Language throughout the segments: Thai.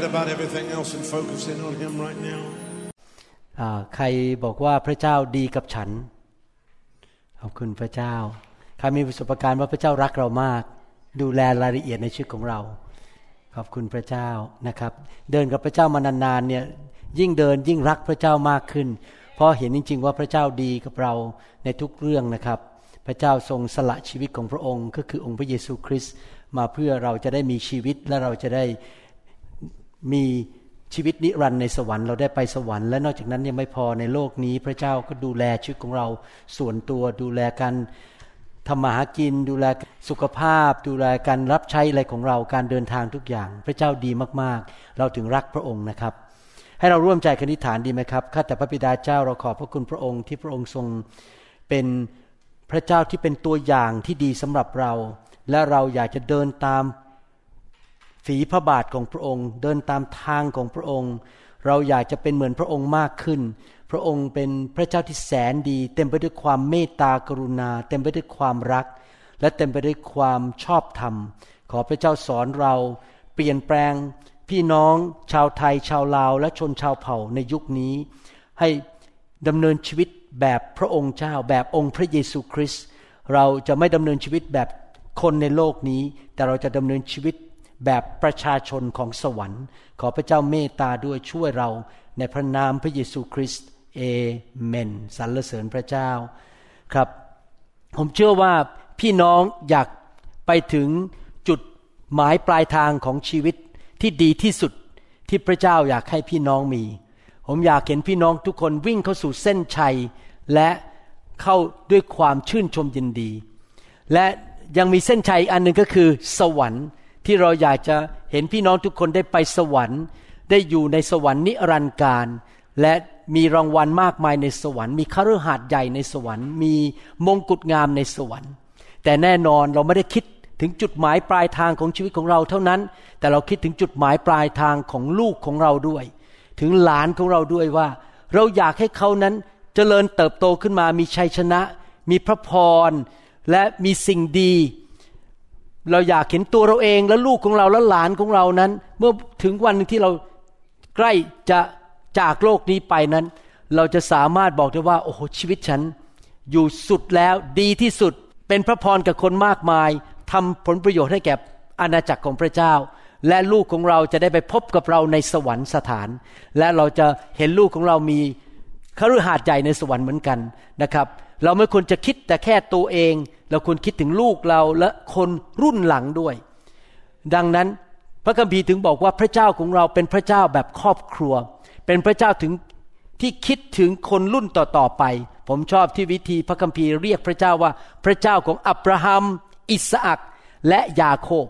Forget about everything else and focus in on Him right now. ใครบอกว่าพระเจ้าดีกับฉัน ขอบคุณพระเจ้า ใครมีประสบการณ์ว่าพระเจ้ารักเรามาก ดูแลรายละเอียดในชีวิตของเรา ขอบคุณพระเจ้านะครับ เดินกับพระเจ้ามานานๆเนี่ย ยิ่งเดินยิ่งรักพระเจ้ามากขึ้น เพราะเห็นจริง ๆ ว่าพระเจ้าดีกับเราในทุกเรื่องนะครับ พระเจ้าทรงสละชีวิตของพระองค์ ก็คือองค์พระเยซูคริสต์มาเพื่อเราจะได้มีชีวิตและเราจะได้ มีชีวิตนิรันดร์ในสวรรค์เราได้ไปสวรรค์และนอกจากนั้นยังไม่พอในโลกนี้ พระเจ้าก็ดูแลชีวิตของเราส่วนตัวดูแลการทำมาหากิน ดูแลสุขภาพ ดูแลการรับใช้อะไรของเราการเดินทางทุกอย่าง พระเจ้าดีมากๆ เราถึงรักพระองค์นะครับ ให้เราร่วมใจคณิฐานดีไหมครับข้าแต่พระบิดาเจ้าเราขอบพระคุณพระองค์ที่พระองค์ทรงเป็นพระเจ้าที่เป็นตัวอย่างที่ดีสำหรับเรา และเราอยากจะเดินตาม ฝีพระบาทของพระองค์ เดินตามทางของพระองค์ เราอยากจะเป็นเหมือนพระองค์มากขึ้น พระองค์เป็นพระเจ้าที่แสนดี เต็มไปด้วยความเมตตากรุณา เต็มไปด้วยความรัก และเต็มไปด้วยความชอบธรรม ขอพระเจ้าสอนเราเปลี่ยนแปลงพี่น้องชาวไทยชาวลาว และชนชาวเผ่าในยุคนี้ ให้ดำเนินชีวิตแบบพระองค์เจ้า แบบองค์พระเยซูคริสต์เราจะไม่ดำเนินชีวิตแบบคนในโลกนี้ แต่เราจะดำเนินชีวิต แบบประชาชนของสวรรค์ ขอพระเจ้าเมตตาด้วยช่วยเราในพระนามพระเยซูคริสต์เอเมนสรรเสริญพระเจ้าครับ ผมเชื่อว่าพี่น้องอยากไปถึงจุดหมายปลายทางของชีวิตที่ดีที่สุดที่พระเจ้าอยากให้พี่น้องมี ผมอยากเห็นพี่น้องทุกคนวิ่งเข้าสู่เส้นชัย และเข้าด้วยความชื่นชมยินดี และยังมีเส้นชัยอีกอันหนึ่งก็คือ สวรรค์ ที่เราอยากจะเห็นพี่น้องทุกคนได้ไปสวรรค์ ได้อยู่ในสวรรค์นิรันดร์การ และมีรางวัลมากมายในสวรรค์ มีคฤหาสน์ใหญ่ในสวรรค์ มีมงกุฎงามในสวรรค์ แต่แน่นอนเราไม่ได้คิดถึงจุดหมายปลายทางของชีวิตของเราเท่านั้น แต่เราคิดถึงจุดหมายปลายทางของลูกของเราด้วย ถึงหลานของเราด้วยว่า เราอยากให้เขานั้นเจริญเติบโตขึ้นมามีชัยชนะ มีพระพร และมีสิ่งดี เราอยากเห็นตัวเราเองและลูกของเราและหลานของเรานั้น เมื่อถึงวันหนึ่งที่เราใกล้จะจากโลกนี้ไปนั้น เราจะสามารถบอกได้ว่า โอ้โหชีวิตฉัน อยู่สุดแล้วดีที่สุดเป็นพระพรกับคนมากมายทำผลประโยชน์ให้แก่อาณาจักรของพระเจ้า และลูกของเราจะได้ไปพบกับเราในสวรรค์สถาน และเราจะเห็นลูกของเรามีคฤหาสน์ใหญ่ในสวรรค์เหมือนกันนะครับ เราไม่ควรจะคิดแต่แค่ตัวเอง เราควรคิดถึงลูกเราและคนรุ่นหลังด้วย ดังนั้นพระคัมภีร์ถึงบอกว่าพระเจ้าของเราเป็นพระเจ้าแบบครอบครัว เป็นพระเจ้าถึงที่คิดถึงคนรุ่นต่อๆไป ผมชอบที่วิธีพระคัมภีร์เรียกพระเจ้าว่าพระเจ้าของอับราฮัม อิสอักและยาโคบ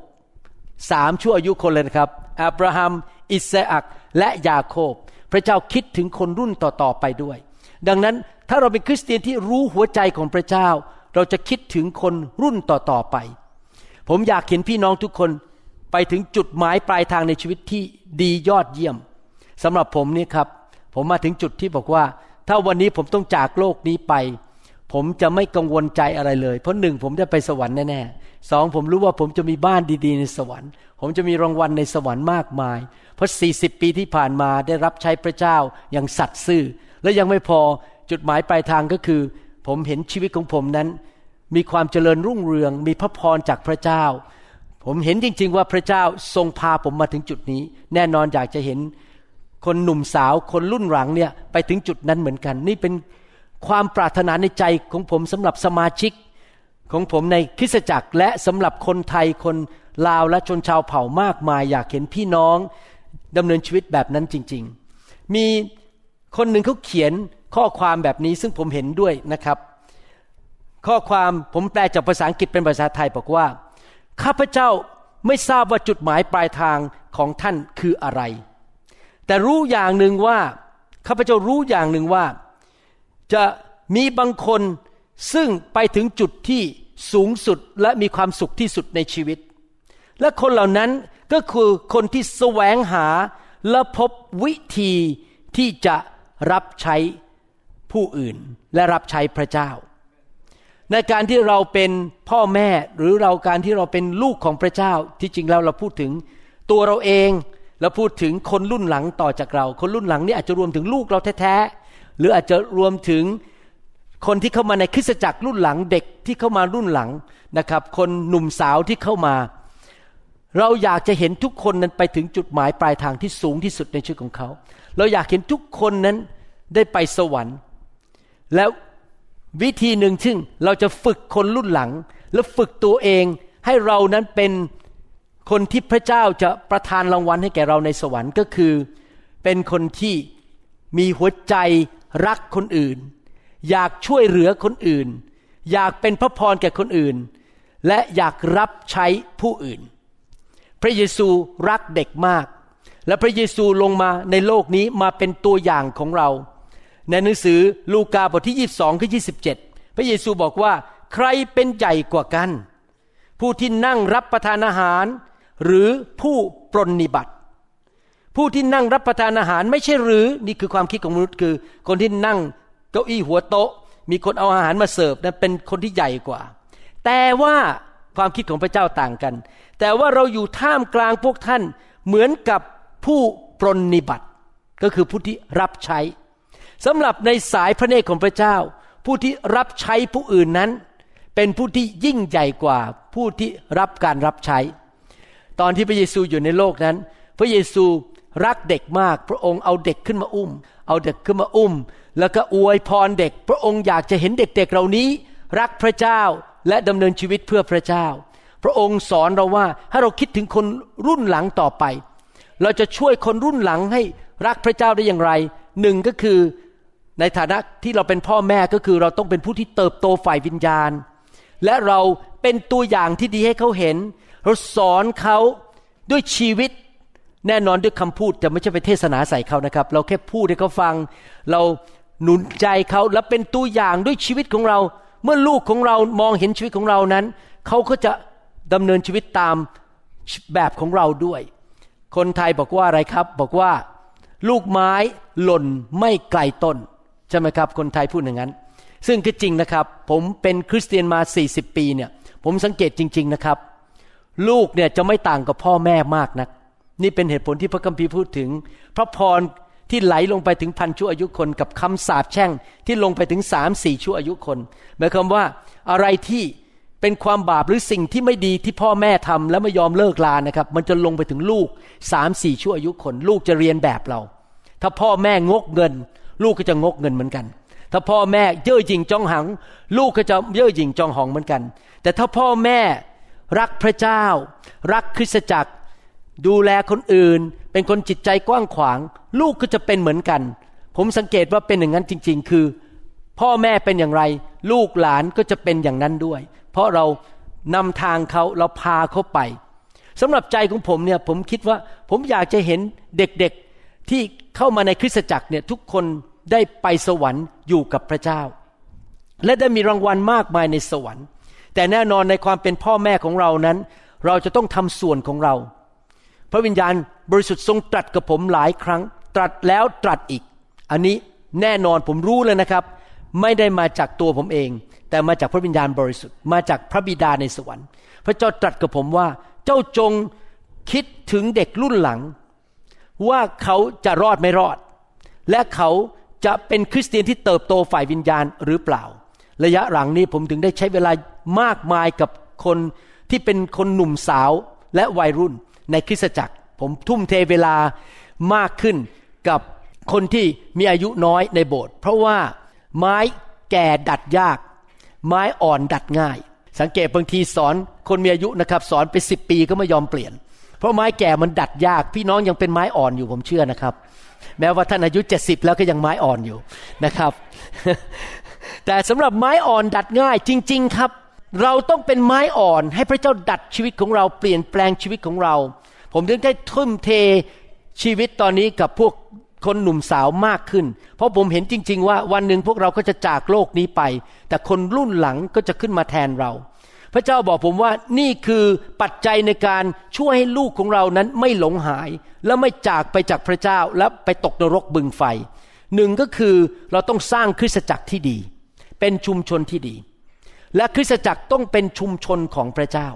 สามชั่วอายุคนเลยนะครับ อับราฮัม อิสอักและยาโคบ พระเจ้าคิดถึงคนรุ่นต่อๆไปด้วย ดังนั้น ถ้าเราเป็นคริสเตียนที่รู้หัวใจของพระเจ้า เราจะคิดถึงคนรุ่นต่อๆไป ผมอยากเห็นพี่น้องทุกคนไปถึงจุดหมายปลายทางในชีวิตที่ดียอดเยี่ยมสำหรับผมนี่ครับ ผมมาถึงจุดที่บอกว่า ถ้าวันนี้ผมต้องจากโลกนี้ไป ผมจะไม่กังวลใจอะไรเลย เพราะหนึ่งผมจะไปสวรรค์แน่ๆสองผมรู้ว่าผมจะมีบ้านดี ๆ ในสวรรค์ ผมจะมีรางวัลในสวรรค์มากมาย เพราะ 40 ปีที่ผ่านมาได้รับใช้พระเจ้าอย่างสัตย์ซื่อ และยังไม่พอ จุดหมายปลายทางก็คือ ผมเห็นชีวิตของผมนั้น มีความเจริญรุ่งเรือง มีพระพรจากพระเจ้า ผมเห็นจริง ๆ ว่าพระเจ้าทรงพาผมมาถึงจุดนี้ แน่นอนอยากจะเห็นคนหนุ่มสาวคนรุ่นหลังเนี่ยไปถึงจุดนั้นเหมือนกัน นี่เป็นความปรารถนาในใจของผมสำหรับสมาชิกของผมในคริสตจักรและสำหรับคนไทยคนลาวและชนชาวเผ่ามากมาย อยากเห็นพี่น้องดำเนินชีวิตแบบนั้นจริง ๆ มีคนหนึ่งเขาเขียน ข้อความแบบนี้ซึ่งผมเห็นด้วยนะครับ ข้อความผมแปลจากภาษาอังกฤษเป็นภาษาไทยบอกว่า ข้าพเจ้าไม่ทราบว่าจุดหมายปลายทางของท่านคืออะไร แต่รู้อย่างหนึ่งว่าข้าพเจ้ารู้อย่างหนึ่งว่า จะมีบางคนซึ่งไปถึงจุดที่สูงสุดและมีความสุขที่สุดในชีวิต และคนเหล่านั้นก็คือคนที่แสวงหาและพบวิธีที่จะรับใช้ ผู้อื่นและรับใช้พระเจ้า ในการที่เราเป็นพ่อแม่หรือเราการที่เราเป็นลูกของพระเจ้าที่จริงแล้วเราพูดถึงตัวเราเองเราพูดถึงคนรุ่นหลังต่อจากเรา คนรุ่นหลังนี่อาจจะรวมถึงลูกเราแท้ๆหรืออาจจะรวมถึงคนที่เข้ามาในคริสตจักรรุ่นหลังเด็กที่เข้ามารุ่นหลังนะครับ คนหนุ่มสาวที่เข้ามา เราอยากจะเห็นทุกคนนั้นไปถึงจุดหมายปลายทางที่สูงที่สุดในชีวิตของเขา เราอยากเห็นทุกคนนั้นได้ไปสวรรค์ แล้ววิธีหนึ่งซึ่งเราจะฝึกคนรุ่นหลัง และฝึกตัวเองให้เรานั้นเป็นคนที่พระเจ้าจะประทานรางวัลให้แก่เราในสวรรค์ก็คือ เป็นคนที่มีหัวใจรักคนอื่น อยากช่วยเหลือคนอื่น อยากเป็นพระพรแก่คนอื่น และอยากรับใช้ผู้อื่น พระเยซูรักเด็กมาก และพระเยซูลงมาในโลกนี้มาเป็นตัวอย่างของเรา ในหนังสือลูกาบทที่ 22 ข้อ 27 พระเยซูบอกว่า ใครเป็นใหญ่กว่ากัน ผู้ที่นั่งรับประทานอาหาร หรือผู้ปรนนิบัติ ผู้ที่นั่งรับประทานอาหารไม่ใช่หรือนี่คือความคิดของมนุษย์คือ คนที่นั่งเก้าอี้หัวโต๊ะ มีคนเอาอาหารมาเสิร์ฟนั้นเป็นคนที่ใหญ่กว่า แต่ว่าความคิดของพระเจ้าต่างกัน แต่ว่าเราอยู่ท่ามกลางพวกท่านเหมือนกับผู้ปรนนิบัติ ก็คือผู้ที่รับใช้ สำหรับในสายพระเนตรของพระเจ้า ผู้ที่รับใช้ผู้อื่นนั้น เป็นผู้ที่ยิ่งใหญ่กว่าผู้ที่รับการรับใช้ ตอนที่พระเยซูอยู่ในโลกนั้น พระเยซูรักเด็กมาก พระองค์เอาเด็กขึ้นมาอุ้ม เอาเด็กขึ้นมาอุ้ม แล้วก็อวยพรเด็ก พระองค์อยากจะเห็นเด็กๆเหล่านี้ รักพระเจ้าและดำเนินชีวิตเพื่อพระเจ้า พระองค์สอนเราว่าถ้าเราคิดถึงคนรุ่นหลังต่อไป เราจะช่วยคนรุ่นหลังให้รักพระเจ้าได้อย่างไรหนึ่งก็คือ ในฐานะที่เราเป็นพ่อแม่ก็คือเราต้องเป็นผู้ที่เติบโตฝ่ายวิญญาณ และเราเป็นตัวอย่างที่ดีให้เขาเห็น เราสอนเขาด้วยชีวิตแน่นอนด้วยคำพูดจะไม่ใช่ไปเทศนาใส่เขานะครับ เราแค่พูดให้เขาฟัง เราหนุนใจเขาและเป็นตัวอย่างด้วยชีวิตของเรา เมื่อลูกของเรามองเห็นชีวิตของเรานั้น เขาก็จะดำเนินชีวิตตามแบบของเราด้วย คนไทยบอกว่าอะไรครับ บอกว่า ลูกไม้หล่นไม่ไกลต้น ใช่ไหมครับ คนไทยพูดอย่างนั้น ซึ่งก็จริงนะครับ ผมเป็นคริสเตียนมา 40 ปีเนี่ย ผมสังเกตจริง ๆนะครับ ลูกเนี่ยจะไม่ต่างกับพ่อแม่มากนะัก นี่เป็นเหตุผลที่พระคัมภีร์พูดถึง พระพรที่ไหลลงไปถึงพันชั่วอายุคน กับคำสาปแช่งที่ลงไปถึงสามสี่ชั่วอายุคนหมายความว่าอะไรที่เป็นความบาปหรือสิ่งที่ไม่ดีที่พ่อแม่ทำแล้วไม่ยอมเลิกลานะครับ มันจะลงไปถึงลูกสามสี่ชั่วอายุคน ลูกจะเรียนแบบเรา ถ้าพ่อแม่งกเงิน ลูกก็จะงกเงินเหมือนกัน ถ้าพ่อแม่เย่อหยิ่งจองหัง ลูกก็จะเย่อหยิ่งจองหองเหมือนกัน แต่ถ้าพ่อแม่รักพระเจ้า รักคริสตจักร ดูแลคนอื่น เป็นคนจิตใจกว้างขวาง ลูกก็จะเป็นเหมือนกัน ผมสังเกตว่าเป็นอย่างนั้นจริง ๆ คือ พ่อแม่เป็นอย่างไร ลูกหลานก็จะเป็นอย่างนั้นด้วย เพราะเรานำทางเขาเราพาเขาไปสำหรับใจของผมเนี่ยผมคิดว่าผมอยากจะเห็นเด็กๆที่เข้ามาในคริสตจักรเนี่ยทุกคน ได้ไปสวรรค์อยู่กับพระเจ้า และได้มีรางวัลมากมายในสวรรค์ แต่แน่นอนในความเป็นพ่อแม่ของเรานั้น เราจะต้องทำส่วนของเรา พระวิญญาณบริสุทธิ์ทรงตรัสกับผมหลายครั้ง ตรัสแล้วตรัสอีก อันนี้แน่นอนผมรู้เลยนะครับ ไม่ได้มาจากตัวผมเอง แต่มาจากพระวิญญาณบริสุทธิ์มาจากพระบิดาในสวรรค์ พระเจ้าตรัสกับผมว่า เจ้าจงคิดถึงเด็กรุ่นหลัง ว่าเขาจะรอดไม่รอด และเขา จะเป็นคริสเตียนที่เติบโตฝ่ายวิญญาณหรือเปล่า ระยะหลังนี้ผมถึงได้ใช้เวลามากมายกับคนที่เป็นคนหนุ่มสาวและวัยรุ่นในคริสตจักร ผมทุ่มเทเวลามากขึ้นกับคนที่มีอายุน้อยในโบสถ์เพราะว่าไม้แก่ดัดยาก ไม้อ่อนดัดง่าย สังเกตบางทีสอนคนมีอายุนะครับสอนไปสิบปีก็ไม่ยอมเปลี่ยน เพราะไม้แก่มันดัดยาก พี่น้องยังเป็นไม้อ่อนอยู่ผมเชื่อนะครับ แม้ว่าท่านอายุเจ็ดสิบแล้วก็ยังไม้อ่อนอยู่นะครับ แต่สำหรับไม้อ่อนดัดง่ายจริง ๆครับ เราต้องเป็นไม้อ่อนให้พระเจ้าดัดชีวิตของเราเปลี่ยนแปลงชีวิตของเรา ผมถึงได้ทุ่มเทชีวิตตอนนี้กับพวกคนหนุ่มสาวมากขึ้น เพราะผมเห็นจริง ๆ ว่าวันหนึ่งพวกเราก็จะจากโลกนี้ไป แต่คนรุ่นหลังก็จะขึ้นมาแทนเรา พระเจ้าบอกผมว่านี่คือปัจจัยในการช่วยให้ลูกของเรานั้นไม่หลงหาย และไม่จากไปจากพระเจ้าและไปตกนรกบึงไฟหนึ่งก็คือเราต้องสร้างคริสตจักรที่ดี เป็นชุมชนที่ดี และคริสตจักรต้องเป็นชุมชนของพระเจ้า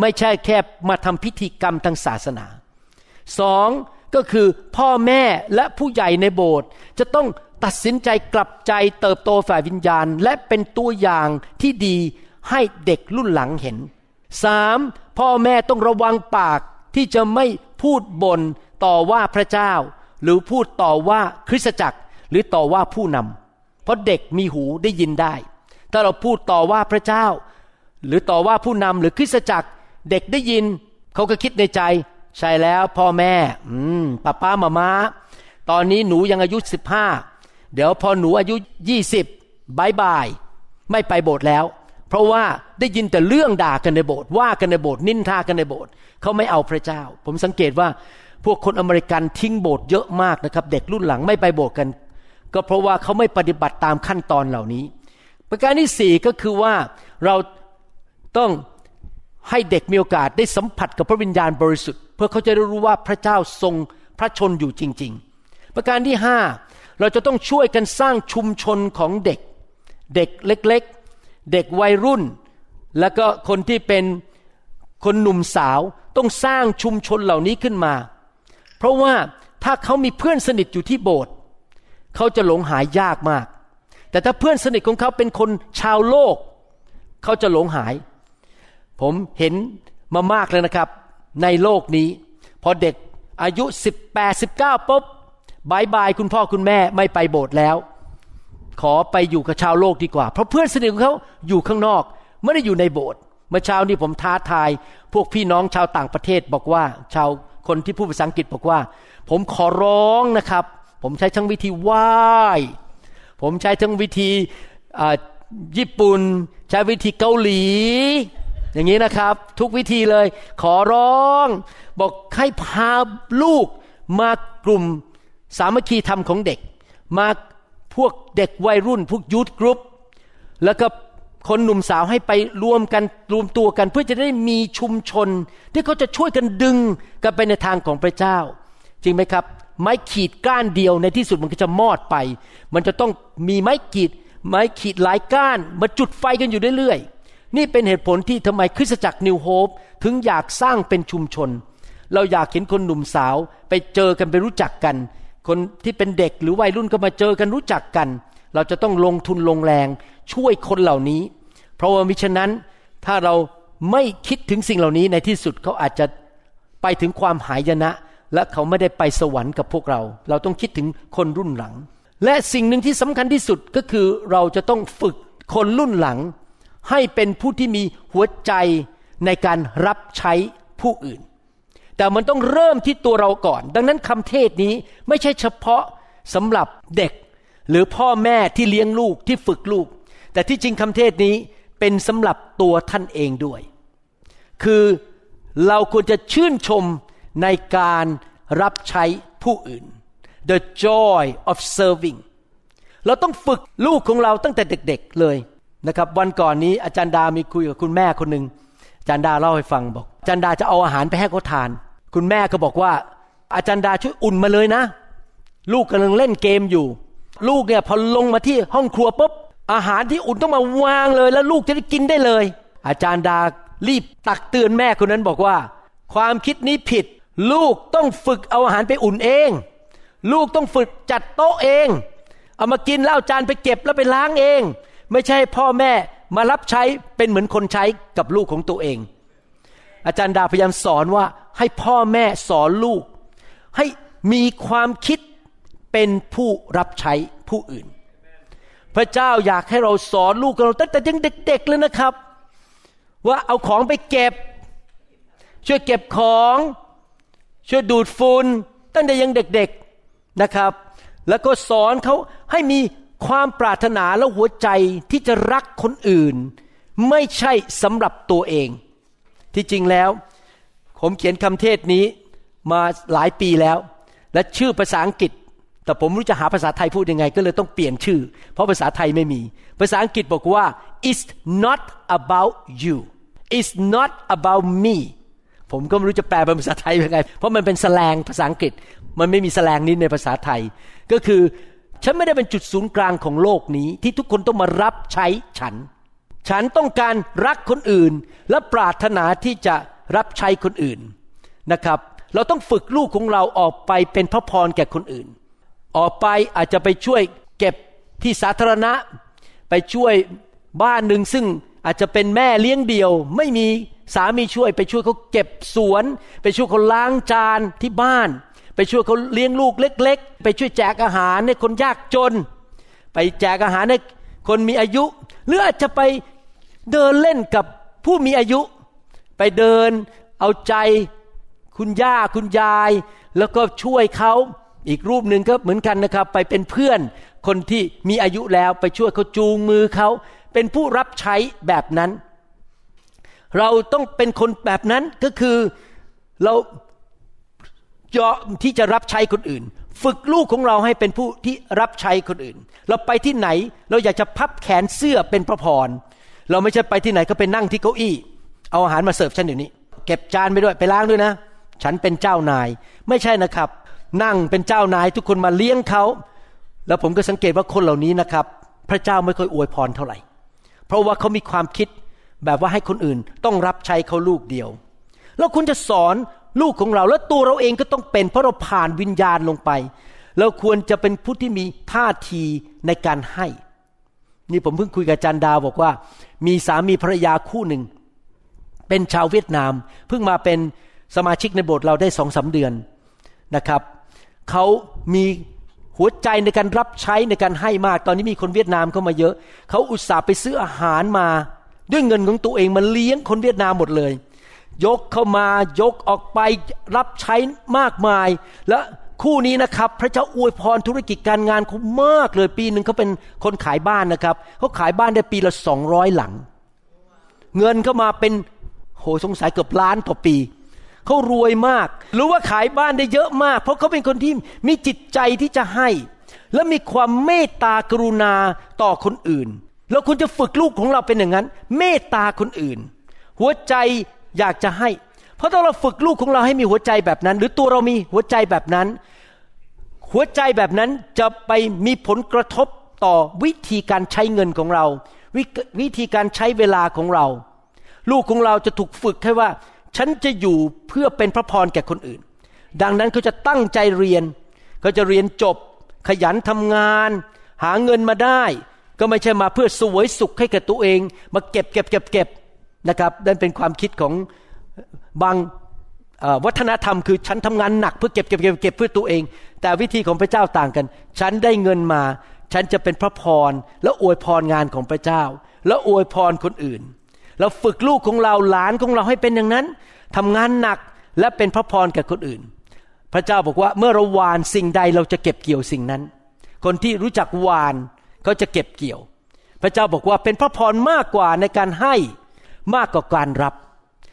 ไม่ใช่แค่มาทำพิธีกรรมทางศาสนาสองก็คือพ่อแม่และผู้ใหญ่ในโบสถ์จะต้องตัดสินใจกลับใจเติบโตฝ่ายวิญญาณ และเป็นตัวอย่างที่ดี ให้เด็กรุ่นหลังเห็นสามพ่อแม่ต้องระวังปากที่จะไม่พูดบนต่อว่าพระเจ้า หรือพูดต่อว่าคริสตจักรหรือต่อว่าผู้นำเพราะเด็กมีหูได้ยินได้ ถ้าเราพูดต่อว่าพระเจ้า หรือต่อว่าผู้นำหรือคริสตจักร เด็กได้ยิน เขาก็คิดในใจ ใช่แล้วพ่อแม่ อืมป้าป้ามามาตอนนี้หนูยังอายุสิบห้าเดี๋ยวพอหนูอายุยี่สิบบายบายไม่ไปโบสถ์แล้ว เพราะว่าได้ยินแต่เรื่องด่ากันในโบสถ์ว่ากันในโบสถ์นินทากันในโบสถ์เขาไม่เอาพระเจ้า ผมสังเกตว่าพวกคนอเมริกันทิ้งโบสถ์เยอะมากนะครับ เด็กรุ่นหลังไม่ไปโบสถ์กัน ก็เพราะว่าเขาไม่ปฏิบัติตามขั้นตอนเหล่านี้ ประการที่สี่ก็คือว่าเราต้องให้เด็กมีโอกาสได้สัมผัสกับพระวิญญาณบริสุทธิ์ เพื่อเขาจะได้รู้ว่าพระเจ้าทรงพระชนอยู่จริง ๆ ประการที่ห้าเราจะต้องช่วยกันสร้างชุมชนของเด็ก เด็กเล็ก เด็กวัยรุ่น แล้วก็คนที่เป็นคนหนุ่มสาวต้องสร้างชุมชนเหล่านี้ขึ้นมา เพราะว่าถ้าเขามีเพื่อนสนิทอยู่ที่โบสถ์เขาจะหลงหายยากมาก แต่ถ้าเพื่อนสนิทของเขาเป็นคนชาวโลก เขาจะหลงหาย ผมเห็นมามากเลยนะครับ ในโลกนี้ พอเด็กอายุ 18 19ปุ๊บบายบายคุณพ่อคุณแม่ไม่ไปโบสถ์แล้ว ขอไปอยู่กับชาวโลกดีกว่า เพราะเพื่อนสนิทของเขาอยู่ข้างนอกไม่ได้อยู่ในโบสถ์เมื่อเช้านี้ผมท้าทาย พวกพี่น้องชาวต่างประเทศบอกว่า ชาวคนที่พูดภาษาอังกฤษบอกว่า ผมขอร้องนะครับ ผมใช้ทั้งวิธีไหว้ผมใช้ทั้งวิธีญี่ปุ่น ใช้วิธีเกาหลี อย่างนี้นะครับ ทุกวิธีเลย ขอร้อง บอกให้พาลูกมากลุ่มสามัคคีธรรมของเด็ก มา วกเด็กวัยรุ่น พวกยูทกรุ๊ปแล้วก็คนหนุ่มสาวให้ไปรวมกันรวมตัวกัน เพื่อจะได้มีชุมชน ที่เขาจะช่วยกันดึงกันไปในทางของพระเจ้า จริงไหมครับ ไม้ขีดก้านเดียวในที่สุดมันก็จะมอดไป มันจะต้องมีไม้ขีด ไม้ขีดหลายก้านมาจุดไฟกันอยู่เรื่อยๆนี่เป็นเหตุผลที่ทำไมคริสตจักรนิวโฮปถึงอยากสร้างเป็นชุมชน เราอยากเห็นคนหนุ่มสาวไปเจอกันไปรู้จักกัน คนที่เป็นเด็กหรือวัยรุ่นก็มาเจอกันรู้จักกัน เราจะต้องลงทุนลงแรง ช่วยคนเหล่านี้ เพราะว่ามิฉะนั้นถ้าเราไม่คิดถึงสิ่งเหล่านี้ในที่สุดเขาอาจจะไปถึงความหายนะ และเขาไม่ได้ไปสวรรค์กับพวกเรา เราต้องคิดถึงคนรุ่นหลัง และสิ่งหนึ่งที่สำคัญที่สุดก็คือเราจะต้องฝึกคนรุ่นหลัง ให้เป็นผู้ที่มีหัวใจในการรับใช้ผู้อื่น แต่มันต้องเริ่มที่ตัวเราก่อน ดังนั้นคำเทศนี้ไม่ใช่เฉพาะสำหรับเด็ก หรือพ่อแม่ที่เลี้ยงลูกที่ฝึกลูก แต่ที่จริงคำเทศนี้เป็นสำหรับตัวท่านเองด้วย คือเราควรจะชื่นชมในการรับใช้ผู้อื่น the joy of serving เราต้องฝึกลูกของเราตั้งแต่เด็กๆเลยนะครับวันก่อนนี้อาจารย์ดามีคุยกับคุณแม่คนหนึ่งอาจารย์ดาเล่าให้ฟังบอกอาจารย์ดาจะเอาอาหารไปให้เขาทาน คุณแม่ก็บอกว่า อาจารย์ดาช่วยอุ่นมาเลยนะ ลูกกำลังเล่นเกมอยู่ ลูกเนี่ยพอลงมาที่ห้องครัวปุ๊บอาหารที่อุ่นต้องมาวางเลย แล้วลูกจะได้กินได้เลย อาจารย์ดารีบตักเตือนแม่คนนั้นบอกว่า ความคิดนี้ผิด ลูกต้องฝึกเอาอาหารไปอุ่นเอง ลูกต้องฝึกจัดโต๊ะเอง เอามากินแล้วเอาจานไปเก็บแล้วไปล้างเอง ไม่ใช่พ่อแม่มารับใช้เป็นเหมือนคนใช้กับลูกของตัวเอง อาจารย์ดาพยายามสอนว่าให้พ่อแม่สอนลูก ให้มีความคิดเป็นผู้รับใช้ผู้อื่น พระเจ้าอยากให้เราสอนลูกเราตั้งแต่ยังเด็กๆเลยนะครับ ว่าเอาของไปเก็บ ช่วยเก็บของ ช่วยดูดฝุ่นตั้งแต่ยังเด็กๆนะครับ แล้วก็สอนเขาให้มีความปรารถนาและหัวใจที่จะรักคนอื่น ไม่ใช่สำหรับตัวเอง ที่จริงแล้ว ผมเขียนคำเทศนี้มาหลายปีแล้ว และชื่อภาษาอังกฤษ แต่ผมรู้จะหาภาษาไทยพูดยังไง ก็เลยต้องเปลี่ยนชื่อ เพราะภาษาไทยไม่มี ภาษาอังกฤษบอกว่า it's not about you it's not about me ผมก็ไม่รู้จะแปลเป็นภาษาไทยยังไง เพราะมันเป็นแสลงภาษาอังกฤษ มันไม่มีแสลงนี้ในภาษาไทย ก็คือฉันไม่ได้เป็นจุดศูนย์กลางของโลกนี้ ที่ทุกคนต้องมารับใช้ฉัน ฉันต้องการรักคนอื่น และปรารถนาที่จะรับใช้คนอื่นนะครับ เราต้องฝึกลูกของเราออกไปเป็นพระพรแก่คนอื่น ออกไปอาจจะไปช่วยเก็บที่สาธารณะ ไปช่วยบ้านหนึ่งซึ่งอาจจะเป็นแม่เลี้ยงเดี่ยว ไม่มีสามีช่วย ไปช่วยเขาเก็บสวน ไปช่วยเขาล้างจานที่บ้าน ไปช่วยเขาเลี้ยงลูกเล็ก ๆ ไปช่วยแจกอาหารให้คนยากจน ไปแจกอาหารให้คนมีอายุ หรืออาจจะไป เดินเล่นกับผู้มีอายุ ไปเดินเอาใจคุณย่าคุณยาย แล้วก็ช่วยเขาอีกรูปหนึ่งก็เหมือนกันนะครับ ไปเป็นเพื่อนคนที่มีอายุแล้วไปช่วยเขาจูงมือเขาเป็นผู้รับใช้แบบนั้น เราต้องเป็นคนแบบนั้นก็คือเรายอมที่จะรับใช้คนอื่น ฝึกลูกของเราให้เป็นผู้ที่รับใช้คนอื่น เราไปที่ไหนเราอยากจะพับแขนเสื้อเป็นพระพร เราไม่ใช่ไปที่ไหนก็ไปนั่งที่เก้าอี้ เอาอาหารมาเสิร์ฟฉันเดี๋ยวนี้เก็บจานไปด้วยไปล้างด้วยนะ ฉันเป็นเจ้านาย ไม่ใช่นะครับ นั่งเป็นเจ้านายทุกคนมาเลี้ยงเขา แล้วผมก็สังเกตว่าคนเหล่านี้นะครับ พระเจ้าไม่ค่อยอวยพรเท่าไหร่ เพราะว่าเขามีความคิดแบบว่าให้คนอื่นต้องรับใช้เขาลูกเดียว แล้วคุณจะสอนลูกของเรา แล้วตัวเราเองก็ต้องเป็น เพราะเราผ่านวิญญาณลงไป เราควรจะเป็นผู้ที่มีท่าทีในการให้ นี่ผมเพิ่งคุยกับจันดาบอกว่า มีสามีภรรยาคู่หนึ่ง เป็นชาวเวียดนาม เพิ่งมาเป็นสมาชิกในโบสถ์เราได้สองสาเดือนนะครับเขามีหัวใจในการรับใช้ในการให้มาก ตอนนี้มีคนเวียดนามเข้ามาเยอะ เขาอุตส่าห์ไปซื้ออาหารมา ด้วยเงินของตัวเองมาเลี้ยงคนเวียดนามหมดเลย ยกเข้ามายกออกไปรับใช้มากมาย และ คู่นี้นะครับ พระเจ้าอวยพรธุรกิจการงานเขามากเลยปีหนึ่งเขาเป็นคนขายบ้านนะครับเขาขายบ้านได้ปีละสองร้อยหลัง เงินเข้ามาเป็นโหสงสัยเกือบล้านต่อปีเขารวยมาก รู้ว่าขายบ้านได้เยอะมาก เพราะเขาเป็นคนที่มีจิตใจที่จะให้ และมีความเมตตากรุณาต่อคนอื่นเราควรจะฝึกลูกของเราเป็นอย่างนั้น เมตตาคนอื่น หัวใจอยากจะให้ เพราะถ้าเราฝึกลูกของเราให้มีหัวใจแบบนั้น หรือตัวเรามีหัวใจแบบนั้น หัวใจแบบนั้นจะไปมีผลกระทบต่อวิธีการใช้เงินของเราววิธีการใช้เวลาของเรา ลูกของเราจะถูกฝึกให้ว่า ฉันจะอยู่เพื่อเป็นพระพรแก่คนอื่น ดังนั้นเขาจะตั้งใจเรียนเขาจะเรียนจบ ขยันทำงาน หาเงินมาได้ ก็ไม่ใช่มาเพื่อสวยสุขให้กับตัวเอง มาเก็บเก็บเก็บเก็บนะครับนั่นเป็นความคิดของ บางวัฒนธรรมคือฉันทำงานหนักเพื่อเก็บเก็บเก็บเก็บเพื่อตัวเอง แต่วิธีของพระเจ้าต่างกัน ฉันได้เงินมา ฉันจะเป็นพระพร และอวยพรงานของพระเจ้า และอวยพรคนอื่น เราฝึกลูกของเราหลานของเราให้เป็นอย่างนั้นทำงานหนักและเป็นพระพรกับคนอื่น พระเจ้าบอกว่าเมื่อเราหวานสิ่งใดเราจะเก็บเกี่ยวสิ่งนั้น คนที่รู้จักหวานเขาจะเก็บเกี่ยว พระเจ้าบอกว่าเป็นพระพรมากกว่าในการให้มากกว่าการรับ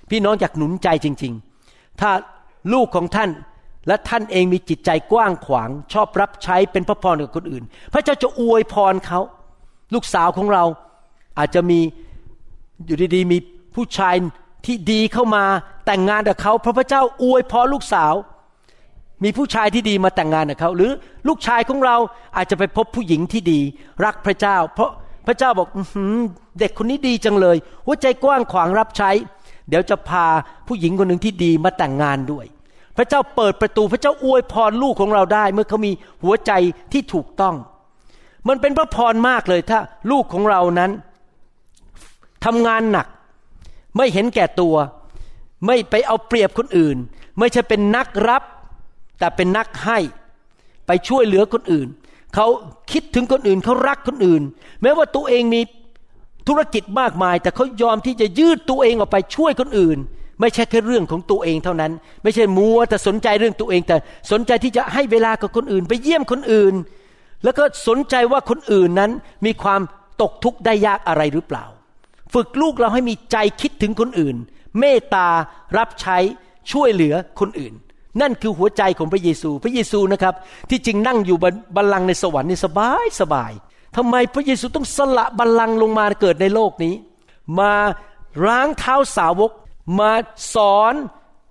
พี่น้องอยากหนุนใจจริง ๆ ถ้าลูกของท่านและท่านเองมีจิตใจกว้างขวาง ชอบรับใช้เป็นพระพรกับคนอื่น พระเจ้าจะอวยพรเขา ลูกสาวของเราอาจจะมีอยู่ดีๆมีผู้ชายที่ดีเข้ามาแต่งงานกับเขาเพราะพระเจ้าอวยพรลูกสาว มีผู้ชายที่ดีมาแต่งงานกับเขา หรือลูกชายของเราอาจจะไปพบผู้หญิงที่ดี รักพระเจ้า เพราะพระเจ้าบอกเด็กคนนี้ดีจังเลยหัวใจกว้างขวางรับใช้ เดี๋ยวจะพาผู้หญิงคนหนึ่งที่ดีมาแต่งงานด้วย พระเจ้าเปิดประตูพระเจ้าอวยพรลูกของเราได้ เมื่อเขามีหัวใจที่ถูกต้อง มันเป็นพระพรมากเลยถ้าลูกของเรานั้นทำงานหนัก ไม่เห็นแก่ตัว ไม่ไปเอาเปรียบคนอื่น ไม่ใช่เป็นนักรับ แต่เป็นนักให้ ไปช่วยเหลือคนอื่น เขาคิดถึงคนอื่นเขารักคนอื่น แม้ว่าตัวเองมี ธุรกิจมากมาย แต่เขายอมที่จะยืดตัวเองออกไปช่วยคนอื่น ไม่ใช่แค่เรื่องของตัวเองเท่านั้น ไม่ใช่มัวแต่สนใจเรื่องตัวเอง แต่สนใจที่จะให้เวลากับคนอื่น ไปเยี่ยมคนอื่น แล้วก็สนใจว่าคนอื่นนั้นมีความตกทุกข์ได้ยากอะไรหรือเปล่า ฝึกลูกเราให้มีใจคิดถึงคนอื่น เมตตารับใช้ช่วยเหลือคนอื่น นั่นคือหัวใจของพระเยซู พระเยซูนะครับ ที่จริงนั่งอยู่บนบัลลังก์ในสวรรค์นี่สบายสบาย ทำไมพระเยซูต้องสละบัลลังก์ลงมาเกิดในโลกนี้ มาล้างเท้าสาวก มาสอน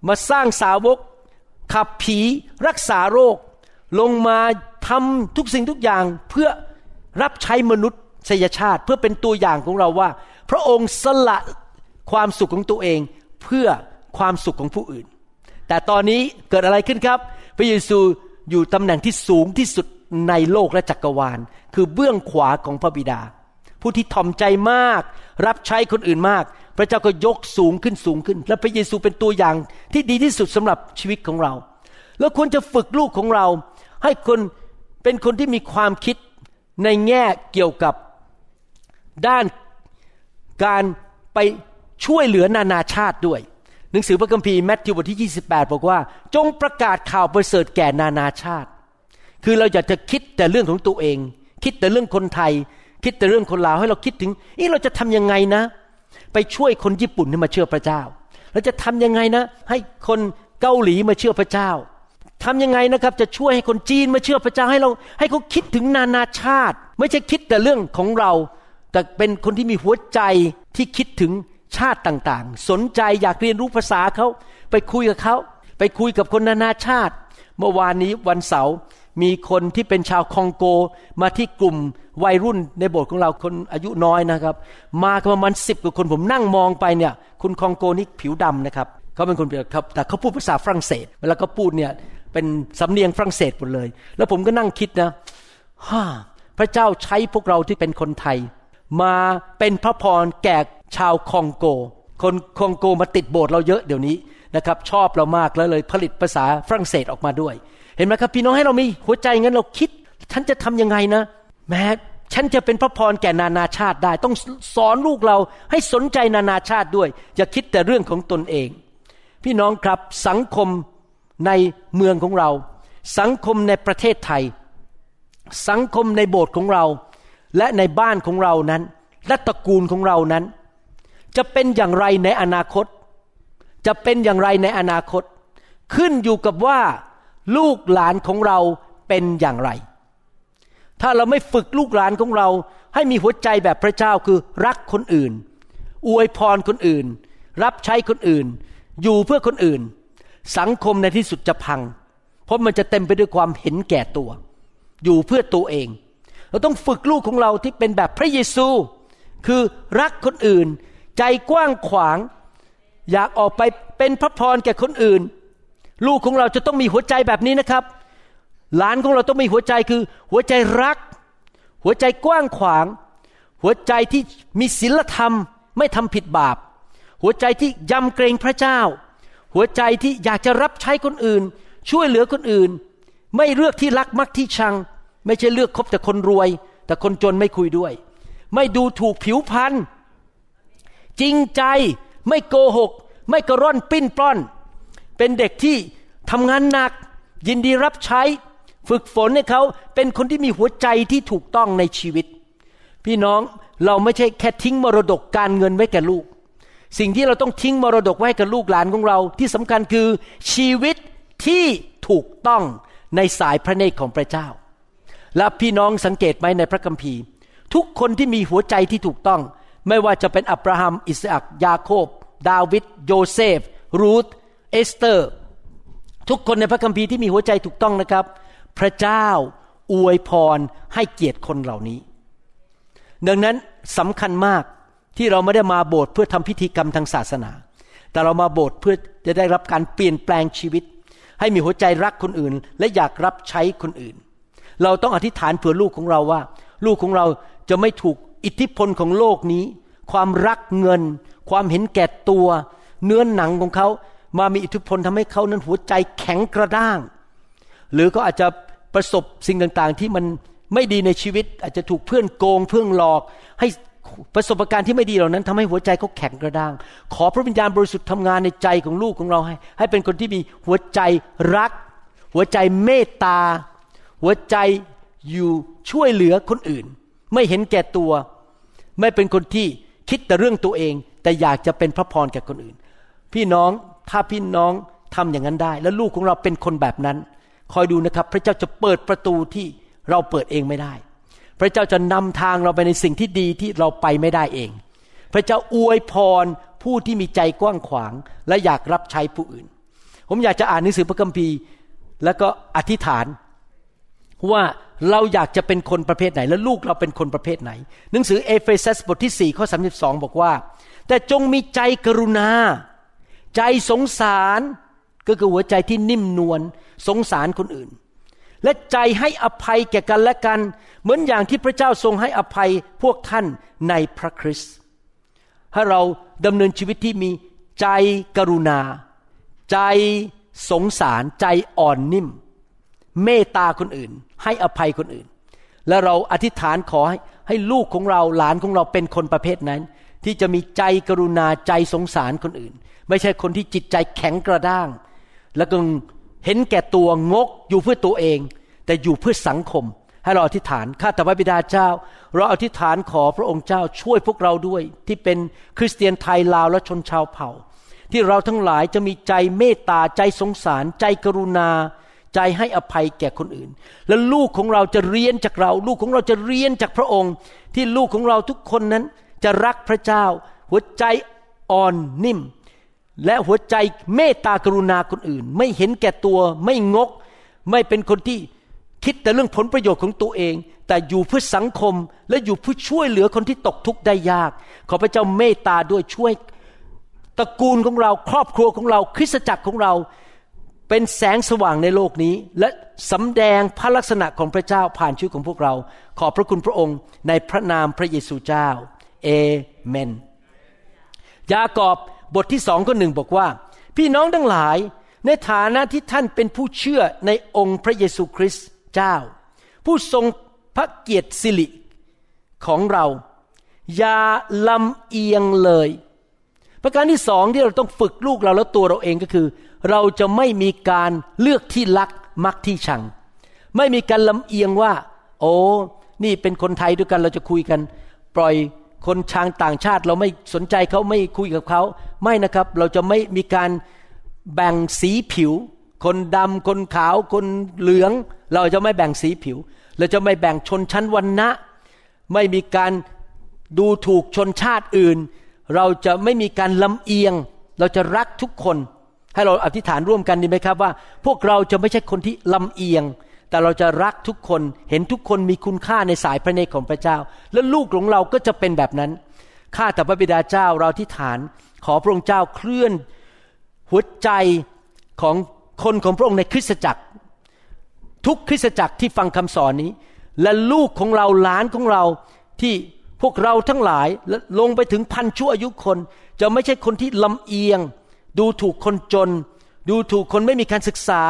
มาสร้างสาวก ขับผีรักษาโรค ลงมาทำทุกสิ่งทุกอย่างเพื่อรับใช้มนุษยชาติ เพื่อเป็นตัวอย่างของเราว่า พระองค์สละความสุขของตัวเองเพื่อความสุขของผู้อื่น แต่ตอนนี้เกิดอะไรขึ้นครับ พระเยซูอยู่ตำแหน่งที่สูงที่สุดในโลกและจักรวาล คือเบื้องขวาของพระบิดา ผู้ที่ถ่อมใจมาก รับใช้คนอื่นมาก พระเจ้าก็ยกสูงขึ้นสูงขึ้น และพระเยซูเป็นตัวอย่างที่ดีที่สุดสำหรับชีวิตของเรา แล้วควรจะฝึกลูกของเรา ให้คนเป็นคนที่มีความคิดในแง่เกี่ยวกับด้านการไปช่วยเหลือนานาชาติด้วย หนังสือพระคัมภีร์แมทธิวบทที่ 28 บอกว่า จงประกาศข่าวประเสริฐแก่นานาชาติ คือเราอยากจะคิดแต่เรื่องของตัวเอง คิดแต่เรื่องคนไทย คิดแต่เรื่องคนลาวให้เราคิดถึงอีเราจะทำยังไงนะ ไปช่วยคนญี่ปุ่นให้มาเชื่อพระเจ้าเราจะทำยังไงนะ ให้คนเกาหลีมาเชื่อพระเจ้าทำยังไงนะครับ จะช่วยให้คนจีนมาเชื่อพระเจ้าให้เรา ให้เขาคิดถึงนานาชาติ ไม่ใช่คิดแต่เรื่องของเรา แต่เป็นคนที่มีหัวใจที่คิดถึงชาติต่างๆ สนใจอยากเรียนรู้ภาษาเขาไปคุยกับเขาไปคุยกับคนนานาชาติ เมื่อวานนี้วันเสาร์ มีคนที่เป็นชาวคองโกมาที่กลุ่มวัยรุ่นในโบสถ์ของเราคนอายุน้อยนะครับ มาประมาณสิบกว่าคนผมนั่งมองไปเนี่ย คุณคองโกนี่ผิวดำนะครับเขาเป็นคนครับแต่เขาพูดภาษาฝรั่งเศสเวลาเขาพูดเนี่ยเป็นสำเนียงฝรั่งเศสหมดเลย แล้วผมก็นั่งคิดนะฮ่าพระเจ้าใช้พวกเราที่เป็นคนไทย มาเป็นพระพรแก่ชาวคองโก คนคองโกมาติดโบสถ์เราเยอะเดี๋ยวนี้นะครับชอบเรามากแล้วเลยผลิตภาษาฝรั่งเศสออกมาด้วย เห็นไหมครับ พี่น้องให้เรามีหัวใจงั้นเราคิด ฉันจะทํำยังไงนะ แม้ฉันจะเป็นพระพรแก่นานาชาติได้ ต้องสอนลูกเราให้สนใจนานาชาติด้วย อย่าคิดแต่เรื่องของตนเอง พี่น้องครับสังคมในเมืองของเรา สังคมในประเทศไทย สังคมในโบสถ์ของเรา และในบ้านของเรานั้น และตระกูลของเรานั้น จะเป็นอย่างไรในอนาคต จะเป็นอย่างไรในอนาคต ขึ้นอยู่กับว่า ลูกหลานของเราเป็นอย่างไร ถ้าเราไม่ฝึกลูกหลานของเรา ให้มีหัวใจแบบพระเจ้าคือรักคนอื่น อวยพรคนอื่น รับใช้คนอื่น อยู่เพื่อคนอื่น สังคมในที่สุดจะพัง เพราะมันจะเต็มไปด้วยความเห็นแก่ตัว อยู่เพื่อตัวเอง เราต้องฝึกลูกของเราที่เป็นแบบพระเยซู คือรักคนอื่น ใจกว้างขวาง อยากออกไปเป็นพระพรแก่คนอื่น ลูกของเราจะต้องมีหัวใจแบบนี้นะครับ หลานของเราต้องมีหัวใจคือ หัวใจรัก หัวใจกว้างขวาง หัวใจที่มีศีลธรรม ไม่ทำผิดบาป หัวใจที่ยำเกรงพระเจ้า หัวใจที่อยากจะรับใช้คนอื่น ช่วยเหลือคนอื่น ไม่เลือกที่รักมักที่ชัง ไม่ใช่เลือกคบแต่คนรวย แต่คนจนไม่คุยด้วย ไม่ดูถูกผิวพรรณจริงใจไม่โกหก ไม่กระร่อนปิ้นปล้อน เป็นเด็กที่ทำงานหนัก ยินดีรับใช้ ฝึกฝนให้เขาเป็นคนที่มีหัวใจที่ถูกต้องในชีวิต พี่น้องเราไม่ใช่แค่ทิ้งมรดกการเงินไว้แก่ลูก สิ่งที่เราต้องทิ้งมรดกไว้กับลูกหลานของเรา ที่สำคัญคือชีวิตที่ถูกต้องในสายพระเนตรของพระเจ้า และพี่น้องสังเกตไหมในพระคัมภีร์ ทุกคนที่มีหัวใจที่ถูกต้อง ไม่ว่าจะเป็นอับราฮัม อิสอักยาโคบ ดาวิดโยเซฟ รูธ เอสเตอร์ ทุกคนในพระคัมภีร์ที่มีหัวใจถูกต้องนะครับ พระเจ้าอวยพรให้เกียรติคนเหล่านี้ ดังนั้นสำคัญมากที่เราไม่ได้มาโบสถ์เพื่อทำพิธีกรรมทางศาสนา แต่เรามาโบสถ์เพื่อจะได้รับการเปลี่ยนแปลงชีวิต ให้มีหัวใจรักคนอื่น และอยากรับใช้คนอื่น เราต้องอธิษฐานเผื่อลูกของเราว่า ลูกของเราจะไม่ถูกอิทธิพลของโลกนี้ ความรักเงิน ความเห็นแก่ตัว เนื้อหนังของเขา มามีอิทธิพลทำให้เขานั้นหัวใจแข็งกระด้าง หรือก็อาจจะประสบสิ่งต่างๆ ที่มันไม่ดีในชีวิต อาจจะถูกเพื่อนโกงเพื่อนหลอก ให้ประสบการณ์ที่ไม่ดีเหล่านั้นทำให้หัวใจเขาแข็งกระด้าง ขอพระวิญญาณบริสุทธิ์ทำงานในใจของลูกของเราให้ ให้เป็นคนที่มีหัวใจรัก หัวใจเมตตา หัวใจอยู่ช่วยเหลือคนอื่น ไม่เห็นแก่ตัว ไม่เป็นคนที่คิดแต่เรื่องตัวเอง แต่อยากจะเป็นพระพรแก่คนอื่น พี่น้อง ถ้าพี่น้องทำอย่างนั้นได้ แล้วลูกของเราเป็นคนแบบนั้น คอยดูนะครับ พระเจ้าจะเปิดประตูที่เราเปิดเองไม่ได้ พระเจ้าจะนำทางเราไปในสิ่งที่ดีที่เราไปไม่ได้เอง พระเจ้าอวยพรผู้ที่มีใจกว้างขวาง และอยากรับใช้ผู้อื่น ผมอยากจะอ่านหนังสือพระคัมภีร์ แล้วก็อธิษฐานว่าเราอยากจะเป็นคนประเภทไหน และลูกเราเป็นคนประเภทไหน หนังสือเอเฟซัสบทที่4ข้อ32 บอกว่า แต่จงมีใจกรุณา ใจสงสารก็คือหัวใจที่นิ่มนวลสงสารคนอื่น และใจให้อภัยแก่กันและกัน เหมือนอย่างที่พระเจ้าทรงให้อภัยพวกท่านในพระคริสต์ให้เราดำเนินชีวิตที่มีใจกรุณา ใจสงสารใจอ่อนนิ่ม เมตตาคนอื่น ให้อภัยคนอื่น และเราอธิษฐานขอให้ให้ลูกของเราหลานของเราเป็นคนประเภทนั้น ที่จะมีใจกรุณาใจสงสารคนอื่น ไม่ใช่คนที่จิตใจแข็งกระด้าง แล้วก็เห็นแก่ตัวงกอยู่เพื่อตัวเอง แต่อยู่เพื่อสังคม ให้เราอธิษฐานข้าแต่พระบิดาเจ้า เราอธิษฐานขอพระองค์เจ้าช่วยพวกเราด้วย ที่เป็นคริสเตียนไทยลาวและชนชาวเผ่า ที่เราทั้งหลายจะมีใจเมตตาใจสงสาร ใจกรุณา ใจให้อภัยแก่คนอื่น และลูกของเราจะเรียนจากเรา ลูกของเราจะเรียนจากพระองค์ ที่ลูกของเราทุกคนนั้น จะรักพระเจ้า หัวใจอ่อนนิ่ม และหัวใจเมตตากรุณาคนอื่น ไม่เห็นแก่ตัวไม่งก ไม่เป็นคนที่คิดแต่เรื่องผลประโยชน์ของตัวเอง แต่อยู่เพื่อสังคมและอยู่เพื่อช่วยเหลือคนที่ตกทุกข์ได้ยาก ขอพระเจ้าเมตตาด้วยช่วยตระกูลของเราครอบครัวของเราคริสตจักรของเราเป็นแสงสว่างในโลกนี้ และสำแดงพระลักษณะของพระเจ้าผ่านชีวิตของพวกเรา ขอบพระคุณพระองค์ในพระนามพระเยซูเจ้า เอเมน ยากอบบทที่สองข้อหนึ่งบอกว่า พี่น้องทั้งหลายในฐานะที่ท่านเป็นผู้เชื่อในองค์พระเยซูคริสต์เจ้า ผู้ทรงพระเกียรติสิริของเรา อย่าลำเอียงเลย ประการที่สองที่เราต้องฝึกลูกเราแล้วตัวเราเองก็คือ เราจะไม่มีการเลือกที่รักมักที่ชัง ไม่มีการลำเอียงว่า โอ้นี่เป็นคนไทยด้วยกันเราจะคุยกัน ปล่อย คนชางต่างชาติเราไม่สนใจเขาไม่คุยกับเขาไม่นะครับ เราจะไม่มีการแบ่งสีผิว คนดำคนขาว คนเหลือง เราจะไม่แบ่งสีผิว เราจะไม่แบ่งชนชั้นวรรณะ ไม่มีการดูถูกชนชาติอื่น เราจะไม่มีการลำเอียง เราจะรักทุกคน ให้เราอธิษฐานร่วมกันดีไหมครับว่า พวกเราจะไม่ใช่คนที่ลำเอียง แต่เราจะรักทุกคนเห็นทุกคนมีคุณค่าในสายพระเนตรของพระเจ้า และลูกของเราก็จะเป็นแบบนั้นข้าแต่พระบิดาเจ้าเราอธิษฐาน ขอพระองค์เจ้าเคลื่อนหัวใจของคนของพระองค์ในคริสตจักร ทุกคริสตจักรที่ฟังคำสอนนี้ และลูกของเราหลานของเราที่พวกเราทั้งหลายและลงไปถึงพันชั่วอายุคน จะไม่ใช่คนที่ลำเอียง ดูถูกคนจน ดูถูกคนไม่มีการศึกษา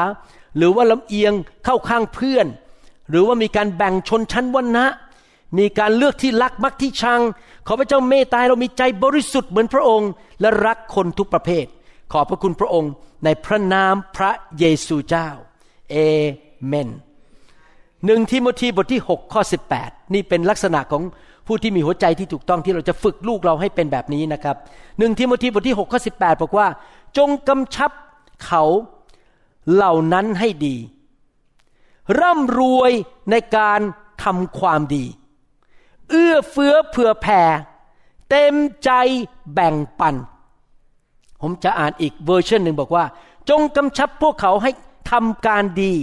หรือว่าลำเอียงเข้าข้างเพื่อน หรือว่ามีการแบ่งชนชั้นวรรณะ มีการเลือกที่รักมักที่ชัง ขอพระเจ้าเมตตาเรามีใจบริสุทธิ์เหมือนพระองค์ และรักคนทุกประเภท ขอบพระคุณพระองค์ในพระนามพระเยซูเจ้า เอเมนหนึ่งทิโมธีบทที่ 6 ข้อ 18 นี่เป็นลักษณะของผู้ที่มีหัวใจที่ถูกต้องที่เราจะฝึกลูกเราให้เป็นแบบนี้นะครับหนึ่งทิโมธีบทที่ 6 ข้อ 18 บอกว่า จงกำชับเขา เหล่านั้นให้ดี ร่ำรวยในการทำความดี เอื้อเฟื้อเผื่อแผ่ เต็มใจแบ่งปัน ผมจะอ่านอีกเวอร์ชันหนึ่งบอกว่า จงกำชับพวกเขาให้ทำการดี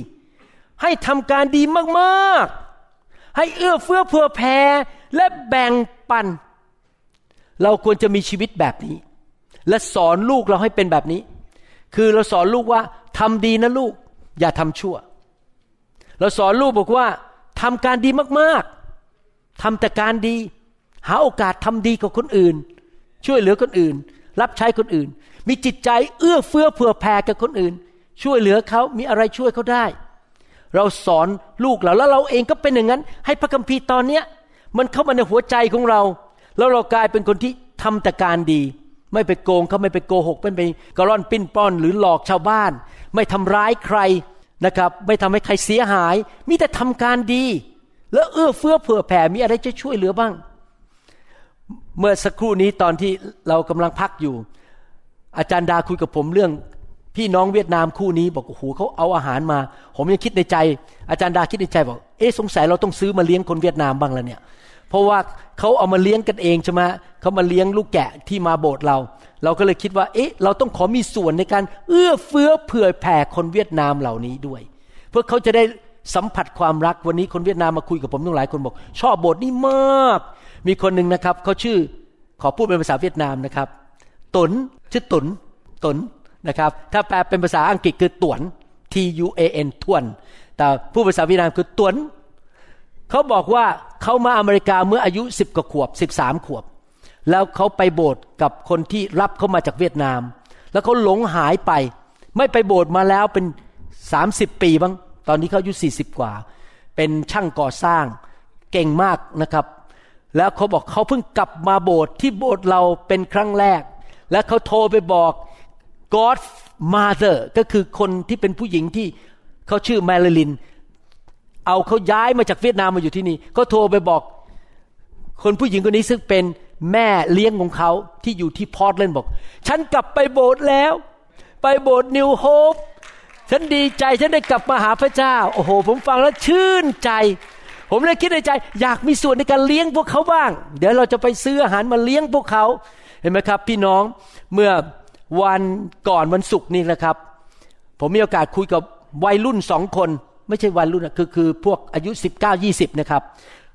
ให้ทำการดีมากๆ ให้เอื้อเฟื้อเผื่อแผ่และแบ่งปัน เราควรจะมีชีวิตแบบนี้ และสอนลูกเราให้เป็นแบบนี้ คือเราสอนลูกว่า ทำดีนะลูก อย่าทำชั่ว เราสอนลูกบอกว่าทำการดีมากๆทำแต่การดี หาโอกาสทำดีกับคนอื่น ช่วยเหลือคนอื่น รับใช้คนอื่น มีจิตใจเอื้อเฟื้อเผื่อแผ่กับคนอื่น ช่วยเหลือเขามีอะไรช่วยเขาได้ เราสอนลูกเราแล้วเราเองก็เป็นอย่างนั้น ให้พระคัมภีร์ตอนเนี้ยมันเข้ามาในหัวใจของเรา แล้วเรากลายเป็นคนที่ทำแต่การดี ไม่ไปโกงเขาไม่ไปโกหกไม่ไปกระร่อนปิ้นป้อนหรือหลอกชาวบ้าน ไม่ทำร้ายใครนะครับ ไม่ทำให้ใครเสียหาย มีแต่ทำการดี แล้วเอื้อเฟื้อเผื่อแผ่มีอะไรจะช่วยเหลือบ้าง เมื่อสักครู่นี้ตอนที่เรากำลังพักอยู่ อาจารย์ดาคุยกับผมเรื่องพี่น้องเวียดนามคู่นี้บอกโอ้โหเขาเอาอาหารมา ผมยังคิดในใจ อาจารย์ดาคิดในใจบอกเอ๊ะสงสัยเราต้องซื้อมาเลี้ยงคนเวียดนามบ้างแล้วเนี่ย เพราะว่าเขาเอามาเลี้ยงกันเองใช่ไหมเขามาเลี้ยงลูกแกะที่มาโบสถ์เรา เราก็เลยคิดว่า เอ๊ะ เราต้องขอมีส่วนในการเอื้อเฟื้อเผื่อแผ่คนเวียดนามเหล่านี้ด้วย เพื่อเขาจะได้สัมผัสความรักวันนี้คนเวียดนามมาคุยกับผมตั้งหลายคนบอก ชอบโบสถ์นี้มาก มีคนหนึ่งนะครับเขาชื่อขอพูดเป็นภาษาเวียดนามนะครับตุนชื่อตุนตุนนะครับถ้าแปลเป็นภาษาอังกฤษคือตวน T U A N ทวน แต่ผู้ภาษาเวียดนามคือตวน เขาบอกว่าเขามาอเมริกาเมื่ออายุสิบกว่าขวบสิบสามขวบ แล้วเขาไปโบสถ์กับคนที่รับเขามาจากเวียดนาม แล้วเขาหลงหายไป ไม่ไปโบสถ์มาแล้วเป็นสามสิบปีบ้าง ตอนนี้เขาอายุสี่สิบกว่า เป็นช่างก่อสร้างเก่งมากนะครับ แล้วเขาบอกเขาเพิ่งกลับมาโบสถ์ที่โบสถ์เราเป็นครั้งแรก แล้วเขาโทรไปบอก God Mother ก็คือคนที่เป็นผู้หญิงที่เขาชื่อแมริลิน เอาเขาย้ายมาจากเวียดนามมาอยู่ที่นี่เขาโทรไปบอก คนผู้หญิงคนนี้ซึ่งเป็นแม่เลี้ยงของเขาที่อยู่ที่พอร์ตแลนด์บอก ฉันกลับไปโบสถ์แล้ว ไปโบสถ์นิวโฮปฉันดีใจฉันได้กลับมาหาพระเจ้า โอ้โห ผมฟังแล้วชื่นใจ ผมเลยคิดในใจ อยากมีส่วนในการเลี้ยงพวกเขาบ้าง เดี๋ยวเราจะไปซื้ออาหารมาเลี้ยงพวกเขาเห็นไหมครับ พี่น้องเมื่อวันก่อนวันศุกร์นี่นะครับ ผมมีโอกาสคุยกับวัยรุ่นสองคน ไม่ใช่วัยรุ่นคือคือพวกอายุ19 20นะครับ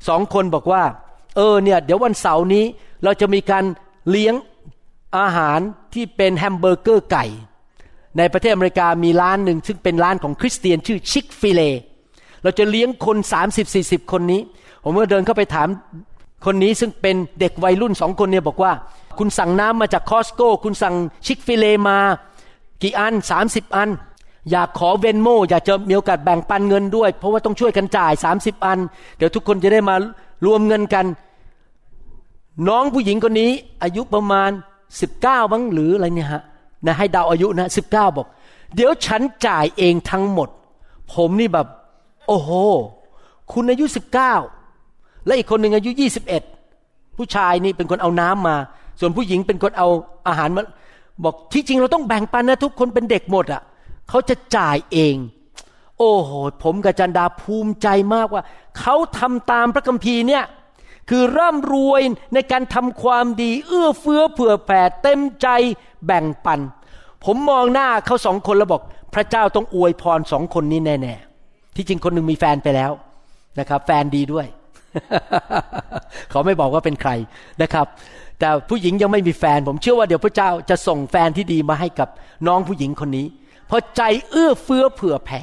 สองคนบอกว่า เออเนี่ยเดี๋ยววันเสาร์นี้เราจะมีการเลี้ยงอาหารที่เป็นแฮมเบอร์เกอร์ไก่ ในประเทศอเมริกามีร้านหนึ่งซึ่งเป็นร้านของคริสเตียนชื่อ Chick-fil-Aเราจะเลี้ยงคน 30-40 คนนี้ ผมก็เดินเข้าไปถามคนนี้ซึ่งเป็นเด็กวัยรุ่นสองคนเนี่ยบอกว่า คุณสั่งน้ำมาจากคอสโก้คุณสั่งชิคฟิเลมา กี่อัน 30 อัน อยากขอเวนโมอยากจะมีโอกาสแบ่งปันเงินด้วย เพราะว่าต้องช่วยกันจ่าย 30 อัน เดี๋ยวทุกคนจะได้มารวมเงินกัน น้องผู้หญิงคนนี้ อายุประมาณ 19บ้างหรืออะไรเนี่ยฮะนะให้ดาวอายุนะ19 บอก เดี๋ยวฉันจ่ายเองทั้งหมด ผมนี่แบบ โอ้โห คุณอายุ 19 และอีกคนหนึ่งอายุ 21 ผู้ชายนี่เป็นคนเอาน้ำมา ส่วนผู้หญิงเป็นคนเอาอาหารมา บอกที่จริงเราต้องแบ่งปันนะทุกคนเป็นเด็กหมดอะ่ะ เขาจะจ่ายเอง โอ้โห ผมกับจันดาภูมิใจมากว่า เขาทำตามพระคัมภีร์เนี่ย คือร่ำรวยในการทำความดี เอื้อเฟื้อเผื่อแผ่เต็มใจแบ่งปัน ผมมองหน้าเขาสองคนแล้วบอก พระเจ้าต้องอวยพรสองคนนี้แน่ๆ ที่จริงคนหนึ่งมีแฟนไปแล้วนะครับ แฟนดีด้วย เขาไม่บอกว่าเป็นใครนะครับแต่ผู้หญิงยังไม่มีแฟน ผมเชื่อว่าเดี๋ยวพระเจ้าจะส่งแฟนที่ดีมาให้กับน้องผู้หญิงคนนี้ เพราะใจเอื้อเฟื้อเผื่อแผ่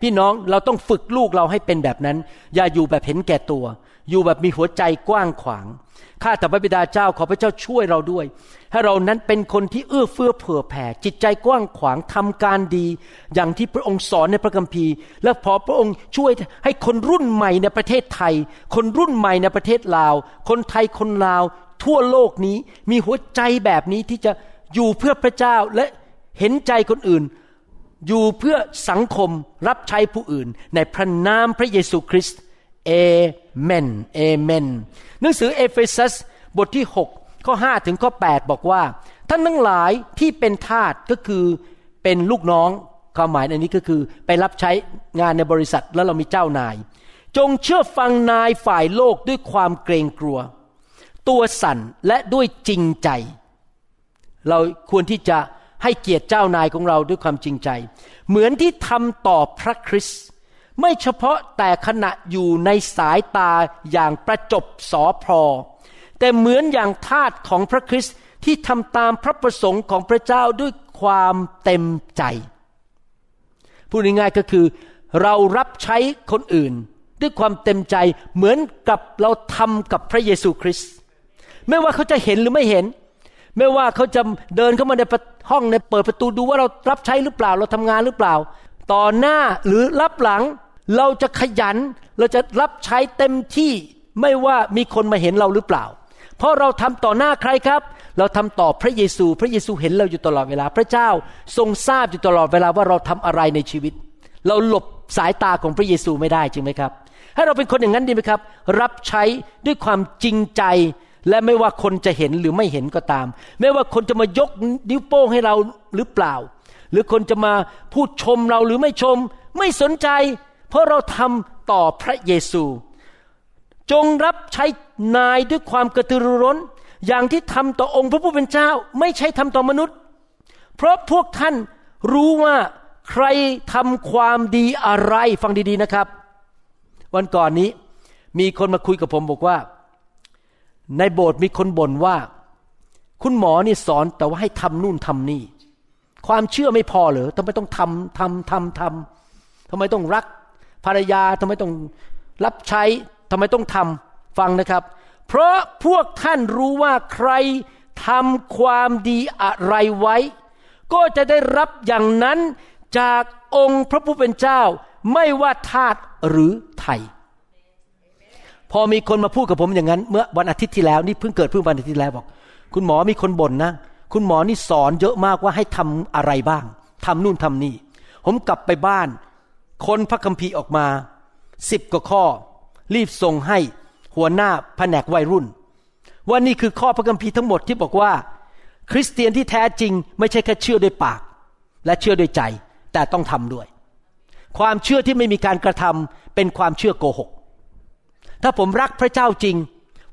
พี่น้องเราต้องฝึกลูกเราให้เป็นแบบนั้น อย่าอยู่แบบเห็นแก่ตัว อยู่แบบมีหัวใจกว้างขวางข้าแต่พระบิดาเจ้าขอพระเจ้าช่วยเราด้วย ให้เรานั้นเป็นคนที่เอื้อเฟื้อเผื่อแผ่ จิตใจกว้างขวางทำการดี อย่างที่พระองค์สอนในพระคัมภีร์ และพอพระองค์ช่วยให้คนรุ่นใหม่ในประเทศไทย คนรุ่นใหม่ในประเทศลาว คนไทยคนลาว ทั่วโลกนี้มีหัวใจแบบนี้ที่จะอยู่เพื่อพระเจ้าและเห็นใจคนอื่น อยู่เพื่อสังคมรับใช้ผู้อื่น ในพระนามพระเยซูคริสต์เอเมนเอเมน หนังสือเอเฟซัสบทที่ 6 ข้อ 5 ถึงข้อ 8 บอกว่า ท่านทั้งหลายที่เป็นทาสก็คือเป็นลูกน้องความหมายอันนี้ก็คือไปรับใช้งานในบริษัทแล้วเรามีเจ้านาย จงเชื่อฟังนายฝ่ายโลกด้วยความเกรงกลัว ตัวสั่นและด้วยจริงใจ เราควรที่จะ ให้เกียรติเจ้านายของเราด้วยความจริงใจ เหมือนที่ทำต่อพระคริสต์ไม่เฉพาะแต่ขณะอยู่ในสายตาอย่างประจบสอพอแต่เหมือนอย่างทาสของพระคริสต์ที่ทำตามพระประสงค์ของพระเจ้าด้วยความเต็มใจ พูดง่ายๆก็คือ เรารับใช้คนอื่น ด้วยความเต็มใจเหมือนกับเราทำกับพระเยซูคริสต์ไม่ว่าเขาจะเห็นหรือไม่เห็น ไม่ว่าเขาจะเดินเข้ามาในห้องในเปิดประตูดูว่าเรารับใช้หรือเปล่าเราทำงานหรือเปล่า ต่อหน้าหรือรับหลังเราจะขยัน เราจะรับใช้เต็มที่ไม่ว่ามีคนมาเห็นเราหรือเปล่า เพราะเราทำต่อหน้าใครครับ เราทำต่อพระเยซู พระเยซูเห็นเราอยู่ตลอดเวลา พระเจ้าทรงทราบอยู่ตลอดเวลาว่าเราทำอะไรในชีวิต เราหลบสายตาของพระเยซูไม่ได้จริงไหมครับ ให้เราเป็นคนอย่างนั้นดีไหมครับ รับใช้ด้วยความจริงใจ และไม่ว่าคนจะเห็นหรือไม่เห็นก็ตาม ไม่ว่าคนจะมายกนิ้วโป้งให้เราหรือเปล่า หรือคนจะมาพูดชมเราหรือไม่ชม ไม่สนใจ เพราะเราทำต่อพระเยซู จงรับใช้นายด้วยความกระตือรือร้น อย่างที่ทำต่อองค์พระผู้เป็นเจ้า ไม่ใช่ทำต่อมนุษย์ เพราะพวกท่านรู้ว่าใครทำความดีอะไรฟังดีๆนะครับ วันก่อนนี้มีคนมาคุยกับผมบอกว่า ในโบสถ์มีคนบ่นว่า คุณหมอนี่สอนแต่ว่าให้ทำนู่นทำนี่ ความเชื่อไม่พอเหรอทำไมต้องทำทำทำทำทำไมต้องรักภรรยาทำไมต้องรับใช้ทำไมต้องทำฟังนะครับ เพราะพวกท่านรู้ว่าใครทำความดีอะไรไว้ ก็จะได้รับอย่างนั้นจากองค์พระผู้เป็นเจ้า ไม่ว่าทาสหรือไทย พอมีคนมาพูดกับผมอย่างนั้น เมื่อวันอาทิตย์ที่แล้วนี่เพิ่งเกิดเพิ่งวันอาทิตย์แล้วบอก คุณหมอมีคนบ่นนะ คุณหมอนี่สอนเยอะมากว่าให้ทำอะไรบ้างทำนู่นทำนี่ ผมกลับไปบ้านคนพระคัมภีร์ออกมาสิบกว่าข้อ รีบส่งให้หัวหน้าแผนกวัยรุ่น ว่านี่คือข้อพระคัมภีร์ทั้งหมดที่บอกว่า คริสเตียนที่แท้จริง ไม่ใช่แค่เชื่อด้วยปาก และเชื่อด้วยใจแต่ต้องทำด้วย ความเชื่อที่ไม่มีการกระทำเป็นความเชื่อโกหก ถ้าผมรักพระเจ้าจริง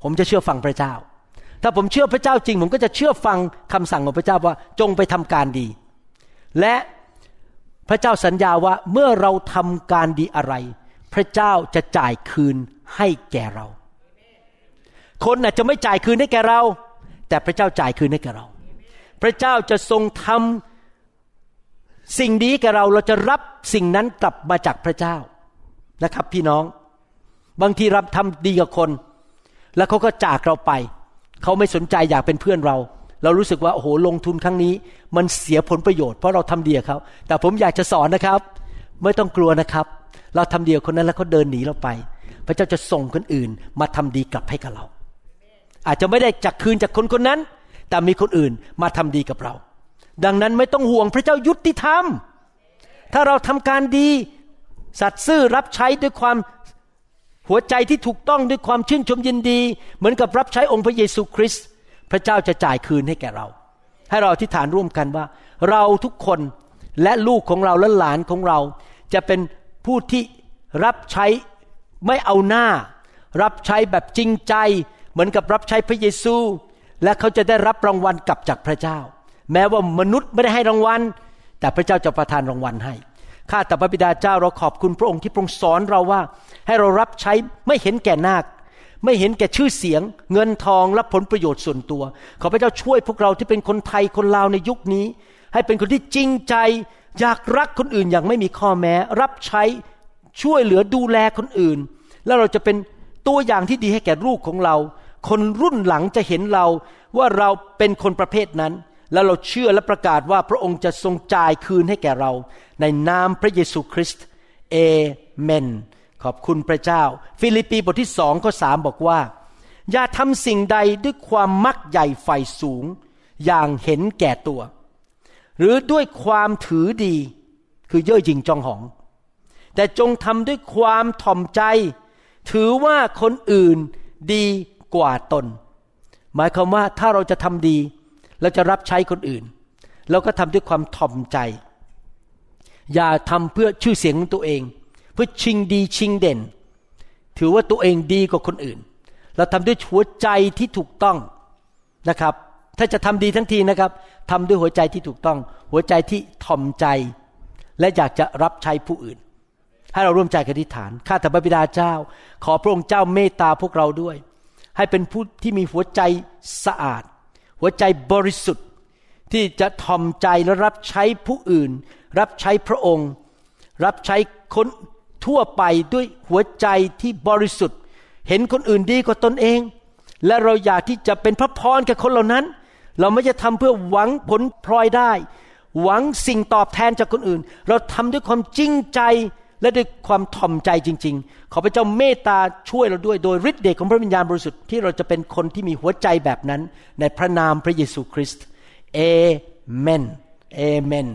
ผมจะเชื่อฟังพระเจ้า ถ้าผมเชื่อพระเจ้าจริง ผมก็จะเชื่อฟังคำสั่งของพระเจ้าว่าจงไปทำการดี และพระเจ้าสัญญาว่าเมื่อเราทำการดีอะไร พระเจ้าจะจ่ายคืนให้แก่เรา คนอาจจะไม่จ่ายคืนให้แก่เรา แต่พระเจ้าจ่ายคืนให้แก่เรา พระเจ้าจะทรงทำสิ่งดีแก่เราเราจะรับสิ่งนั้นกลับมาจากพระเจ้านะครับพี่น้อง บางทีรับทำดีกับคน แล้วเขาก็จากเราไป เขาไม่สนใจอยากเป็นเพื่อนเรา เรารู้สึกว่าโอ้โหลงทุนครั้งนี้ มันเสียผลประโยชน์เพราะเราทำดีกับเขา แต่ผมอยากจะสอนนะครับ ไม่ต้องกลัวนะครับ เราทำดีกับคนนั้นแล้วเขาเดินหนีเราไป พระเจ้าจะส่งคนอื่น มาทำดีกลับให้กับเรา อาจจะไม่ได้จากคืนจากคนคนนั้น แต่มีคนอื่นมาทำดีกับเรา ดังนั้นไม่ต้องห่วงพระเจ้ายุติธรรม ถ้าเราทำการดี สัตย์ซื่อรับใช้ด้วยความ หัวใจที่ถูกต้องด้วยความชื่นชมยินดี เหมือนกับรับใช้องค์พระเยซูคริสต์พระเจ้าจะจ่ายคืนให้แก่เรา ให้เราอธิษฐานร่วมกันว่า เราทุกคนและลูกของเราและหลานของเรา จะเป็นผู้ที่รับใช้ไม่เอาหน้า รับใช้แบบจริงใจ เหมือนกับรับใช้พระเยซู และเขาจะได้รับรางวัลกลับจากพระเจ้า แม้ว่ามนุษย์ไม่ได้ให้รางวัล แต่พระเจ้าจะประทานรางวัลให้ ข้าแต่พระบิดาเจ้าเราขอบคุณพระองค์ที่ทรงสอนเราว่า ให้เรารับใช้ไม่เห็นแก่นาค ไม่เห็นแก่ชื่อเสียง เงินทองและผลประโยชน์ส่วนตัว ขอพระเจ้าช่วยพวกเราที่เป็นคนไทยคนลาวในยุคนี้ ให้เป็นคนที่จริงใจอยากรักคนอื่นอย่างไม่มีข้อแม้ รับใช้ช่วยเหลือดูแลคนอื่น แล้วเราจะเป็นตัวอย่างที่ดีให้แก่ลูกของเรา คนรุ่นหลังจะเห็นเราว่าเราเป็นคนประเภทนั้น แล้วเราเชื่อและประกาศว่าพระองค์จะทรงจ่ายคืนให้แก่เรา ในนามพระเยซูคริสต์เอเมน ขอบคุณพระเจ้า ฟิลิปปีบทที่สองข้อสามบอกว่า อย่าทำสิ่งใดด้วยความมักใหญ่ไฟสูง อย่างเห็นแก่ตัว หรือด้วยความถือดี คือเย่อหยิ่งจองหอง แต่จงทำด้วยความถ่อมใจ ถือว่าคนอื่นดีกว่าตน หมายความว่าถ้าเราจะทำดี เราจะรับใช้คนอื่น เราก็ทำด้วยความถ่อมใจ อย่าทำเพื่อชื่อเสียงของตัวเอง เพื่อชิงดีชิงเด่น ถือว่าตัวเองดีกว่าคนอื่น เราทำด้วยหัวใจที่ถูกต้องนะครับ ถ้าจะทำดีทั้งทีนะครับทำด้วยหัวใจที่ถูกต้อง หัวใจที่ถ่อมใจ และอยากจะรับใช้ผู้อื่น ให้เราร่วมใจกันอธิษฐานข้าแต่พระบิดาเจ้า ขอพระองค์เจ้าเมตตาพวกเราด้วย ให้เป็นผู้ที่มีหัวใจสะอาด หัวใจบริสุทธิ์ที่จะทอมใจและรับใช้ผู้อื่น รับใช้พระองค์ รับใช้คนทั่วไปด้วยหัวใจที่บริสุทธิ์ เห็นคนอื่นดีกว่าตนเอง และเราอยากที่จะเป็นพระพรกับคนเหล่านั้น เราไม่จะทำเพื่อหวังผลพลอยได้ หวังสิ่งตอบแทนจากคนอื่น เราทำด้วยความจริงใจ และด้วยความถ่อมใจจริง ๆ ขอพระเจ้าเมตตาช่วยเราด้วยโดยฤทธิ์เดชของพระวิญญาณบริสุทธิ์ที่เราจะเป็นคนที่มีหัวใจแบบนั้น ในพระนามพระเยซูคริสต์เอเมนเอเมน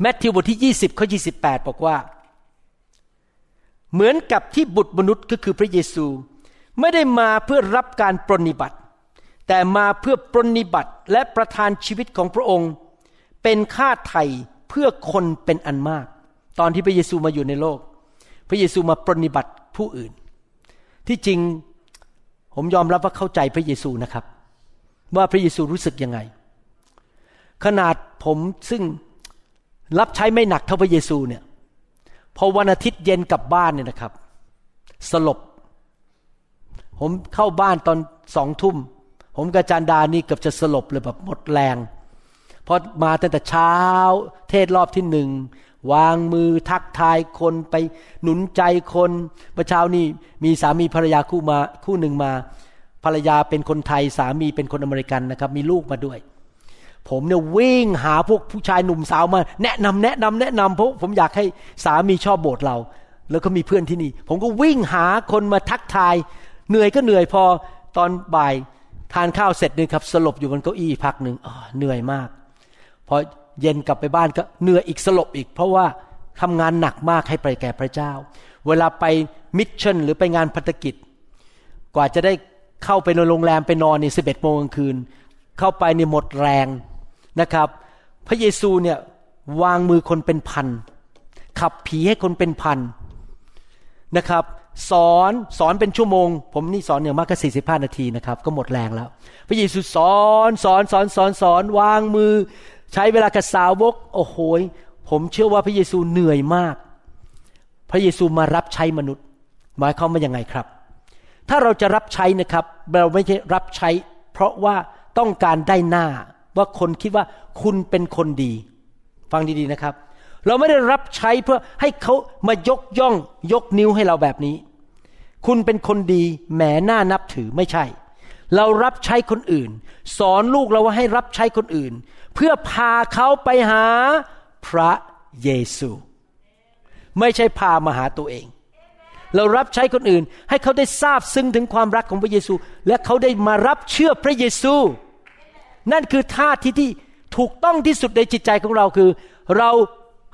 แมทธิวบทที่ 20ข้อ28 บอกว่า เหมือนกับที่บุตรมนุษย์ก็คือพระเยซู ไม่ได้มาเพื่อรับการปรนนิบัติ แต่มาเพื่อปรนนิบัติและประทานชีวิตของพระองค์ เป็นค่าไถ่เพื่อคนเป็นอันมาก ตอนที่พระเยซูมาอยู่ในโลก พระเยซูมาปรนิบัติผู้อื่น ที่จริงผมยอมรับว่าเข้าใจพระเยซูนะครับ ว่าพระเยซูรู้สึกยังไง ขนาดผมซึ่งรับใช้ไม่หนักเท่าพระเยซูเนี่ยพอวันอาทิตย์เย็นกลับบ้านเนี่ยนะครับ สลบ ผมเข้าบ้านตอนสองทุ่ม ผมกับจันดานี่เกือบจะสลบเลยแบบหมดแรงพอมาตั้งแต่เช้า เทศรอบที่หนึ่ง วางมือทักทายคนไปหนุนใจคนเมื่อเช้านี่มีสามีภรรยาคู่มาคู่หนึ่งมา ภรรยาเป็นคนไทยสามีเป็นคนอเมริกันนะครับ มีลูกมาด้วย ผมเนี่ยวิ่งหาพวกผู้ชายหนุ่มสาวมา แนะนำแนะนำแนะนำเพราะผมอยากให้สามีชอบโบสถ์เรา แล้วก็มีเพื่อนที่นี่ ผมก็วิ่งหาคนมาทักทาย เหนื่อยก็เหนื่อยพอตอนบ่ายทานข้าวเสร็จนึงครับสลบอยู่บนเก้าอี้พักหนึ่งเหนื่อยมากพอ เย็นกลับไปบ้านก็เหนื่อยอีกสลบอีก เพราะว่าทำงานหนักมากให้ไปแก่พระเจ้า เวลาไปมิชชั่นหรือไปงานพัฒกิจ กว่าจะได้เข้าไปในโรงแรมไปนอนในสิบเอ็ดโมงกลางคืน เข้าไปในหมดแรงนะครับ พระเยซูเนี่ยวางมือคนเป็นพัน ขับผีให้คนเป็นพันนะครับ สอนสอนเป็นชั่วโมง ผมนี่สอนอย่างมากก็สี่สิบห้านาทีนะครับ ก็หมดแรงแล้ว พระเยซูสอนสอนสอนสอนสอนวางมือ ใช้เวลากับสาวก โอ้โหผมเชื่อว่าพระเยซูเหนื่อยมาก พระเยซูมารับใช้มนุษย์ หมายความว่ายังไงครับ ถ้าเราจะรับใช้นะครับ เราไม่ใช่รับใช้ เพราะว่าต้องการได้หน้าว่าคนคิดว่าคุณเป็นคนดี ฟังดีๆนะครับ เราไม่ได้รับใช้เพื่อให้เขามายกย่องยกนิ้วให้เราแบบนี้ คุณเป็นคนดีแหมหน้านับถือไม่ใช่ เรารับใช้คนอื่น สอนลูกเราว่าให้รับใช้คนอื่น เพื่อพาเขาไปหาพระเยซู ไม่ใช่พามาหาตัวเอง เรารับใช้คนอื่นให้เขาได้ทราบซึ้งถึงความรักของพระเยซู และเขาได้มารับเชื่อพระเยซู นั่นคือท่าที่ที่ถูกต้องที่สุดในจิตใจของเราคือ เรา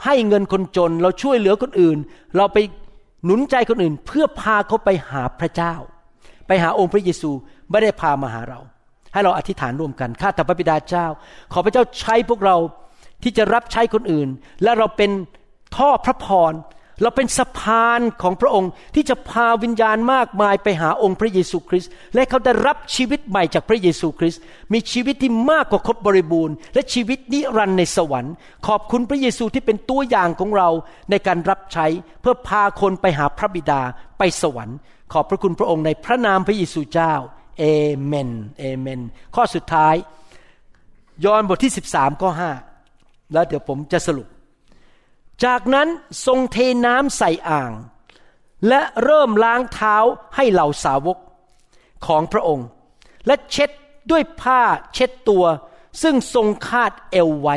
ให้เงินคนจน เราช่วยเหลือคนอื่น เราไปหนุนใจคนอื่น เพื่อพาเขาไปหาพระเจ้า ไปหาองค์พระเยซูไม่ได้พามาหาเรา ให้เราอธิษฐานร่วมกันข้าแต่พระบิดาเจ้า ขอพระเจ้าใช้พวกเราที่จะรับใช้คนอื่น และเราเป็นท่อพระพรเราเป็นสะพานของพระองค์ที่จะพาวิญญาณมากมายไปหาองค์พระเยซูคริสต์และเขาได้รับชีวิตใหม่จากพระเยซูคริสต์มีชีวิตที่มากกว่าครบบริบูรณ์ และชีวิตนิรันดร์ในสวรรค์ ขอบคุณพระเยซูที่เป็นตัวอย่างของเราในการรับใช้เพื่อพาคนไปหาพระบิดาไปสวรรค์ ขอบพระคุณพระองค์ในพระนามพระเยซูเจ้า เอเมนเอเมน ข้อสุดท้าย ยอห์นบทที่ 13ข้อ5แล้วเดี๋ยวผมจะสรุป จากนั้นทรงเทน้ำใส่อ่าง และเริ่มล้างเท้าให้เหล่าสาวกของพระองค์ และเช็ดด้วยผ้าเช็ดตัว ซึ่งทรงคาดเอวไว้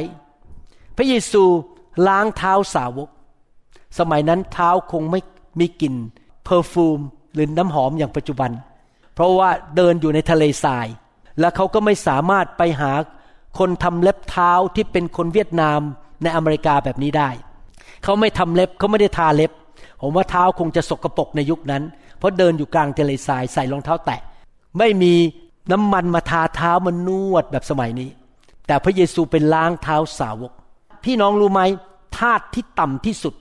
พระเยซูล้างเท้าสาวก สมัยนั้นเท้าคงไม่มีกลิ่นเพอร์ฟูมหรือน้ำหอมอย่างปัจจุบัน เพราะว่าเดินอยู่ในทะเลทราย และเขาก็ไม่สามารถไปหาคนทำเล็บเท้าที่เป็นคนเวียดนามในอเมริกาแบบนี้ได้ เขาไม่ทำเล็บเขาไม่ได้ทาเล็บ ผมว่าเท้าคงจะสกรปรกในยุคนั้น เพราะเดินอยู่กลางทะเลทรายใส่รองเท้าแตะ ไม่มีน้ำมันมาทาเท้ามันนวดแบบสมัยนี้ แต่พระเยซูเป็นล้างเท้าสาวก พี่น้องรู้ไหมธาตที่ต่ำที่สุด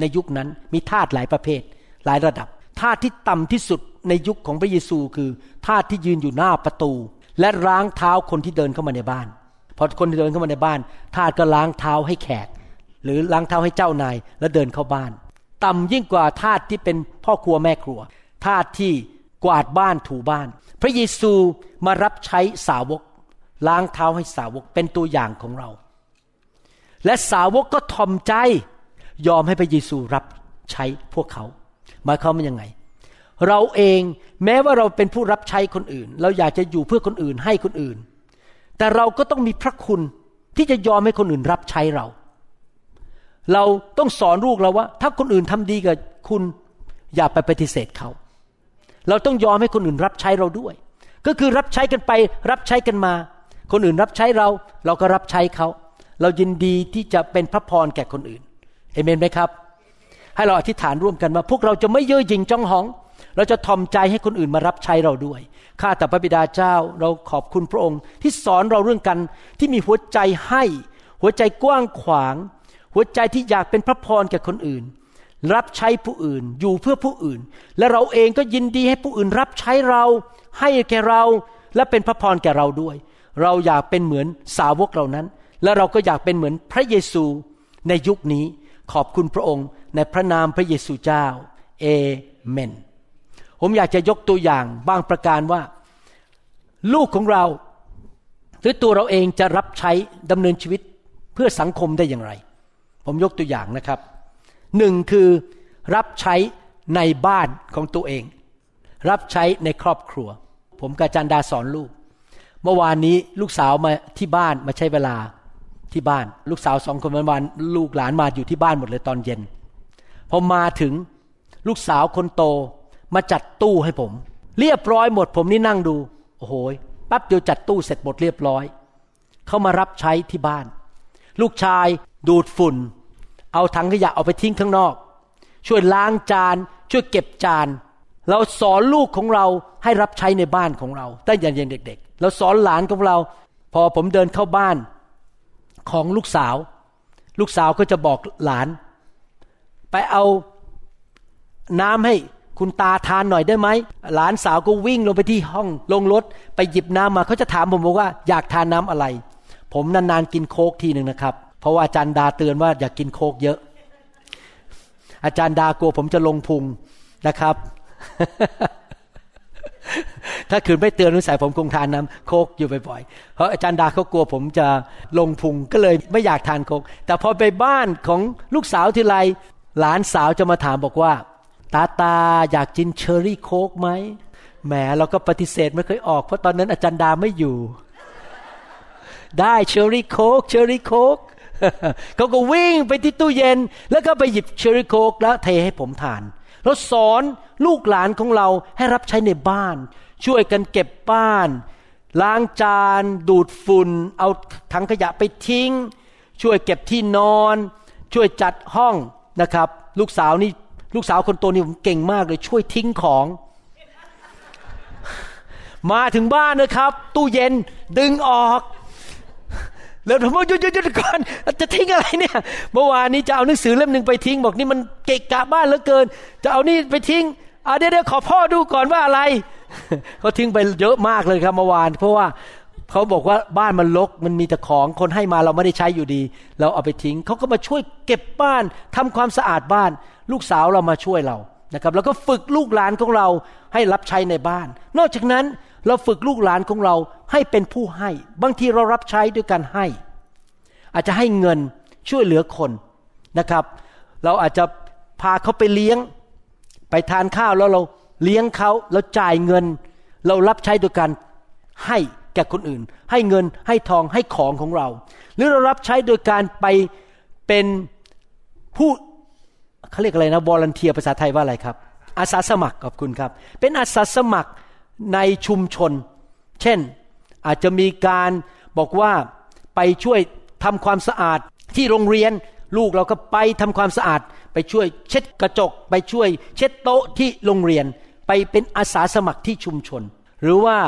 ในยุคนั้นมีธาตหลายประเภท หลายระดับธาตที่ต่ำที่สุด ในยุคของพระเยซูคือธาตุที่ยืนอยู่หน้าประตู และล้างเท้าคนที่เดินเข้ามาในบ้าน พอคนที่เดินเข้ามาในบ้าน ทาสก็ล้างเท้าให้แขก หรือล้างเท้าให้เจ้านายแล้วเดินเข้าบ้าน ต่ำยิ่งกว่าทาสที่เป็นพ่อครัวแม่ครัว ทาสที่กวาดบ้านถูบ้าน พระเยซูมารับใช้สาวก ล้างเท้าให้สาวกเป็นตัวอย่างของเรา และสาวกก็ทอมใจยอมให้พระเยซูรับใช้พวกเขาหมายความว่ายังไง เราเองแม้ว่าเราเป็นผู้รับใช้คนอื่น เราอยากจะอยู่เพื่อคนอื่นให้คนอื่น แต่เราก็ต้องมีพระคุณที่จะยอมให้คนอื่นรับใช้เรา เราต้องสอนลูกเราว่า ถ้าคนอื่นทำดีกับคุณอย่าไปปฏิเสธเขา เราต้องยอมให้คนอื่นรับใช้เราด้วย ก็คือรับใช้กันไปรับใช้กันมา คนอื่นรับใช้เรา เราก็รับใช้เขา เรายินดีที่จะเป็นพระพรแก่คนอื่นเอเมนไหมครับ ให้เราอธิษฐานร่วมกันว่า พวกเราจะไม่เย่อหยิ่งจ้องหอง เราจะทอมใจให้คนอื่นมารับใช้เราด้วย ข้าแต่พระบิดาเจ้าเราขอบคุณพระองค์ ที่สอนเราเรื่องกันที่มีหัวใจให้ หัวใจกว้างขวาง หัวใจที่อยากเป็นพระพรแก่คนอื่น รับใช้ผู้อื่นอยู่เพื่อผู้อื่น และเราเองก็ยินดีให้ผู้อื่นรับใช้เรา ให้แก่เราและเป็นพระพรแก่เราด้วย เราอยากเป็นเหมือนสาวกเหล่านั้น และเราก็อยากเป็นเหมือนพระเยซูในยุคนี้ขอบคุณพระองค์ในพระนามพระเยซูเจ้า เอเมน ผมอยากจะยกตัวอย่างบางประการว่า ลูกของเราหรือตัวเราเองจะรับใช้ดำเนินชีวิตเพื่อสังคมได้อย่างไร ผมยกตัวอย่างนะครับหนึ่งคือรับใช้ในบ้านของตัวเอง รับใช้ในครอบครัว ผมกาจันดาสอนลูก เมื่อวานนี้ลูกสาวมาที่บ้านมาใช้เวลาที่บ้าน ลูกสาวสองคนวันวันลูกหลานมาอยู่ที่บ้านหมดเลยตอนเย็นพอมาถึงลูกสาวคนโต มาจัดตู้ให้ผม เรียบร้อยหมดผมนี่นั่งดู โอ้โหปั๊บเดียวจัดตู้เสร็จหมดเรียบร้อย เขามารับใช้ที่บ้าน ลูกชายดูดฝุ่น เอาถังขยะเอาไปทิ้งข้างนอก ช่วยล้างจาน ช่วยเก็บจาน เราสอนลูกของเราให้รับใช้ในบ้านของเราตั้งแต่ยังเด็ก ๆ เราสอนหลานของเรา พอผมเดินเข้าบ้านของลูกสาว ลูกสาวก็จะบอกหลาน ไปเอาน้ำให้ คุณตาทานหน่อยได้ไหม หลานสาวก็วิ่งลงไปที่ห้องลงรถไปหยิบน้ำมาเขาจะถามผมบอกว่าอยากทานน้ำอะไร ผมนานๆกินโค้กทีหนึ่งนะครับ เพราะว่าอาจารย์ดาเตือนว่าอยากกินโค้กเยอะ อาจารย์ดากลัวผมจะลงพุงนะครับ ถ้าคืนไม่เตือนนิสัยผมคงทานน้ำโคกอยู่บ่อยๆเพราะอาจารย์ดาเขากลัวผมจะลงพุงก็เลยไม่อยากทานโค้กแต่พอไปบ้านของลูกสาวทีไรหลานสาวจะมาถามบอกว่า ตาตาอยากกินเชอร์รี่โค้กไหมแหมเราก็ปฏิเสธไม่เคยออกเพราะตอนนั้นอาจารย์ดาไม่อยู่ ได้เชอร์รี่โค้กเชอร์รี่โค้กเขาก็วิ่งไปที่ตู้เย็น แล้วก็ไปหยิบเชอร์รี่โค้กแล้วเทให้ผมทานเราสอนลูกหลานของเราให้รับใช้ในบ้าน ช่วยกันเก็บบ้าน ล้างจาน ดูดฝุ่น เอาถังขยะไปทิ้ง ช่วยเก็บที่นอน ช่วยจัดห้องนะครับ ลูกสาวนี่ ลูกสาวคนโตนี่ผมเก่งมากเลย ช่วยทิ้งของ มาถึงบ้านนะครับ ตู้เย็นดึงออกแล้วผมว่าหยุดหยุดหยุดก่อนจะทิ้งอะไรเนี่ยเมื่อวานนี้จะเอาหนังสือเล่มหนึ่งไปทิ้ง บอกนี่มันเกะกะบ้านเหลือเกิน จะเอานี่ไปทิ้งเอาเดี๋ยวขอพ่อดูก่อนว่าอะไรเขาทิ้งไปเยอะมากเลยครับเมื่อวาน เพราะว่า เขาบอกว่าบ้านมันรกมันมีแต่ของคนให้มาเราไม่ได้ใช้อยู่ดี เราเอาไปทิ้งเขาก็มาช่วยเก็บบ้านทำความสะอาดบ้าน ลูกสาวเรามาช่วยเรานะครับแล้วก็ฝึกลูกหลานของเราให้รับใช้ในบ้าน นอกจากนั้นเราฝึกลูกหลานของเราให้เป็นผู้ให้ บางทีเรารับใช้ด้วยการให้ อาจจะให้เงินช่วยเหลือคนนะครับ เราอาจจะพาเขาไปเลี้ยง ไปทานข้าวแล้วเราเลี้ยงเขาเราจ่ายเงิน เรารับใช้ด้วยการให้ แก่คนอื่น ให้เงินให้ทองให้ของของเรา หรือเรารับใช้โดยการไปเป็นผู้เขาเรียกอะไรนะวอลันเทียภาษาไทยว่าอะไรครับ อาสาสมัครขอบคุณครับ เป็นอาสาสมัครในชุมชน เช่นอาจจะมีการบอกว่าไปช่วยทำความสะอาดที่โรงเรียนลูกเราก็ไปทำความสะอาด ไปช่วยเช็ดกระจก ไปช่วยเช็ดโต๊ะที่โรงเรียน ไปเป็นอาสาสมัครที่ชุมชน หรือว่า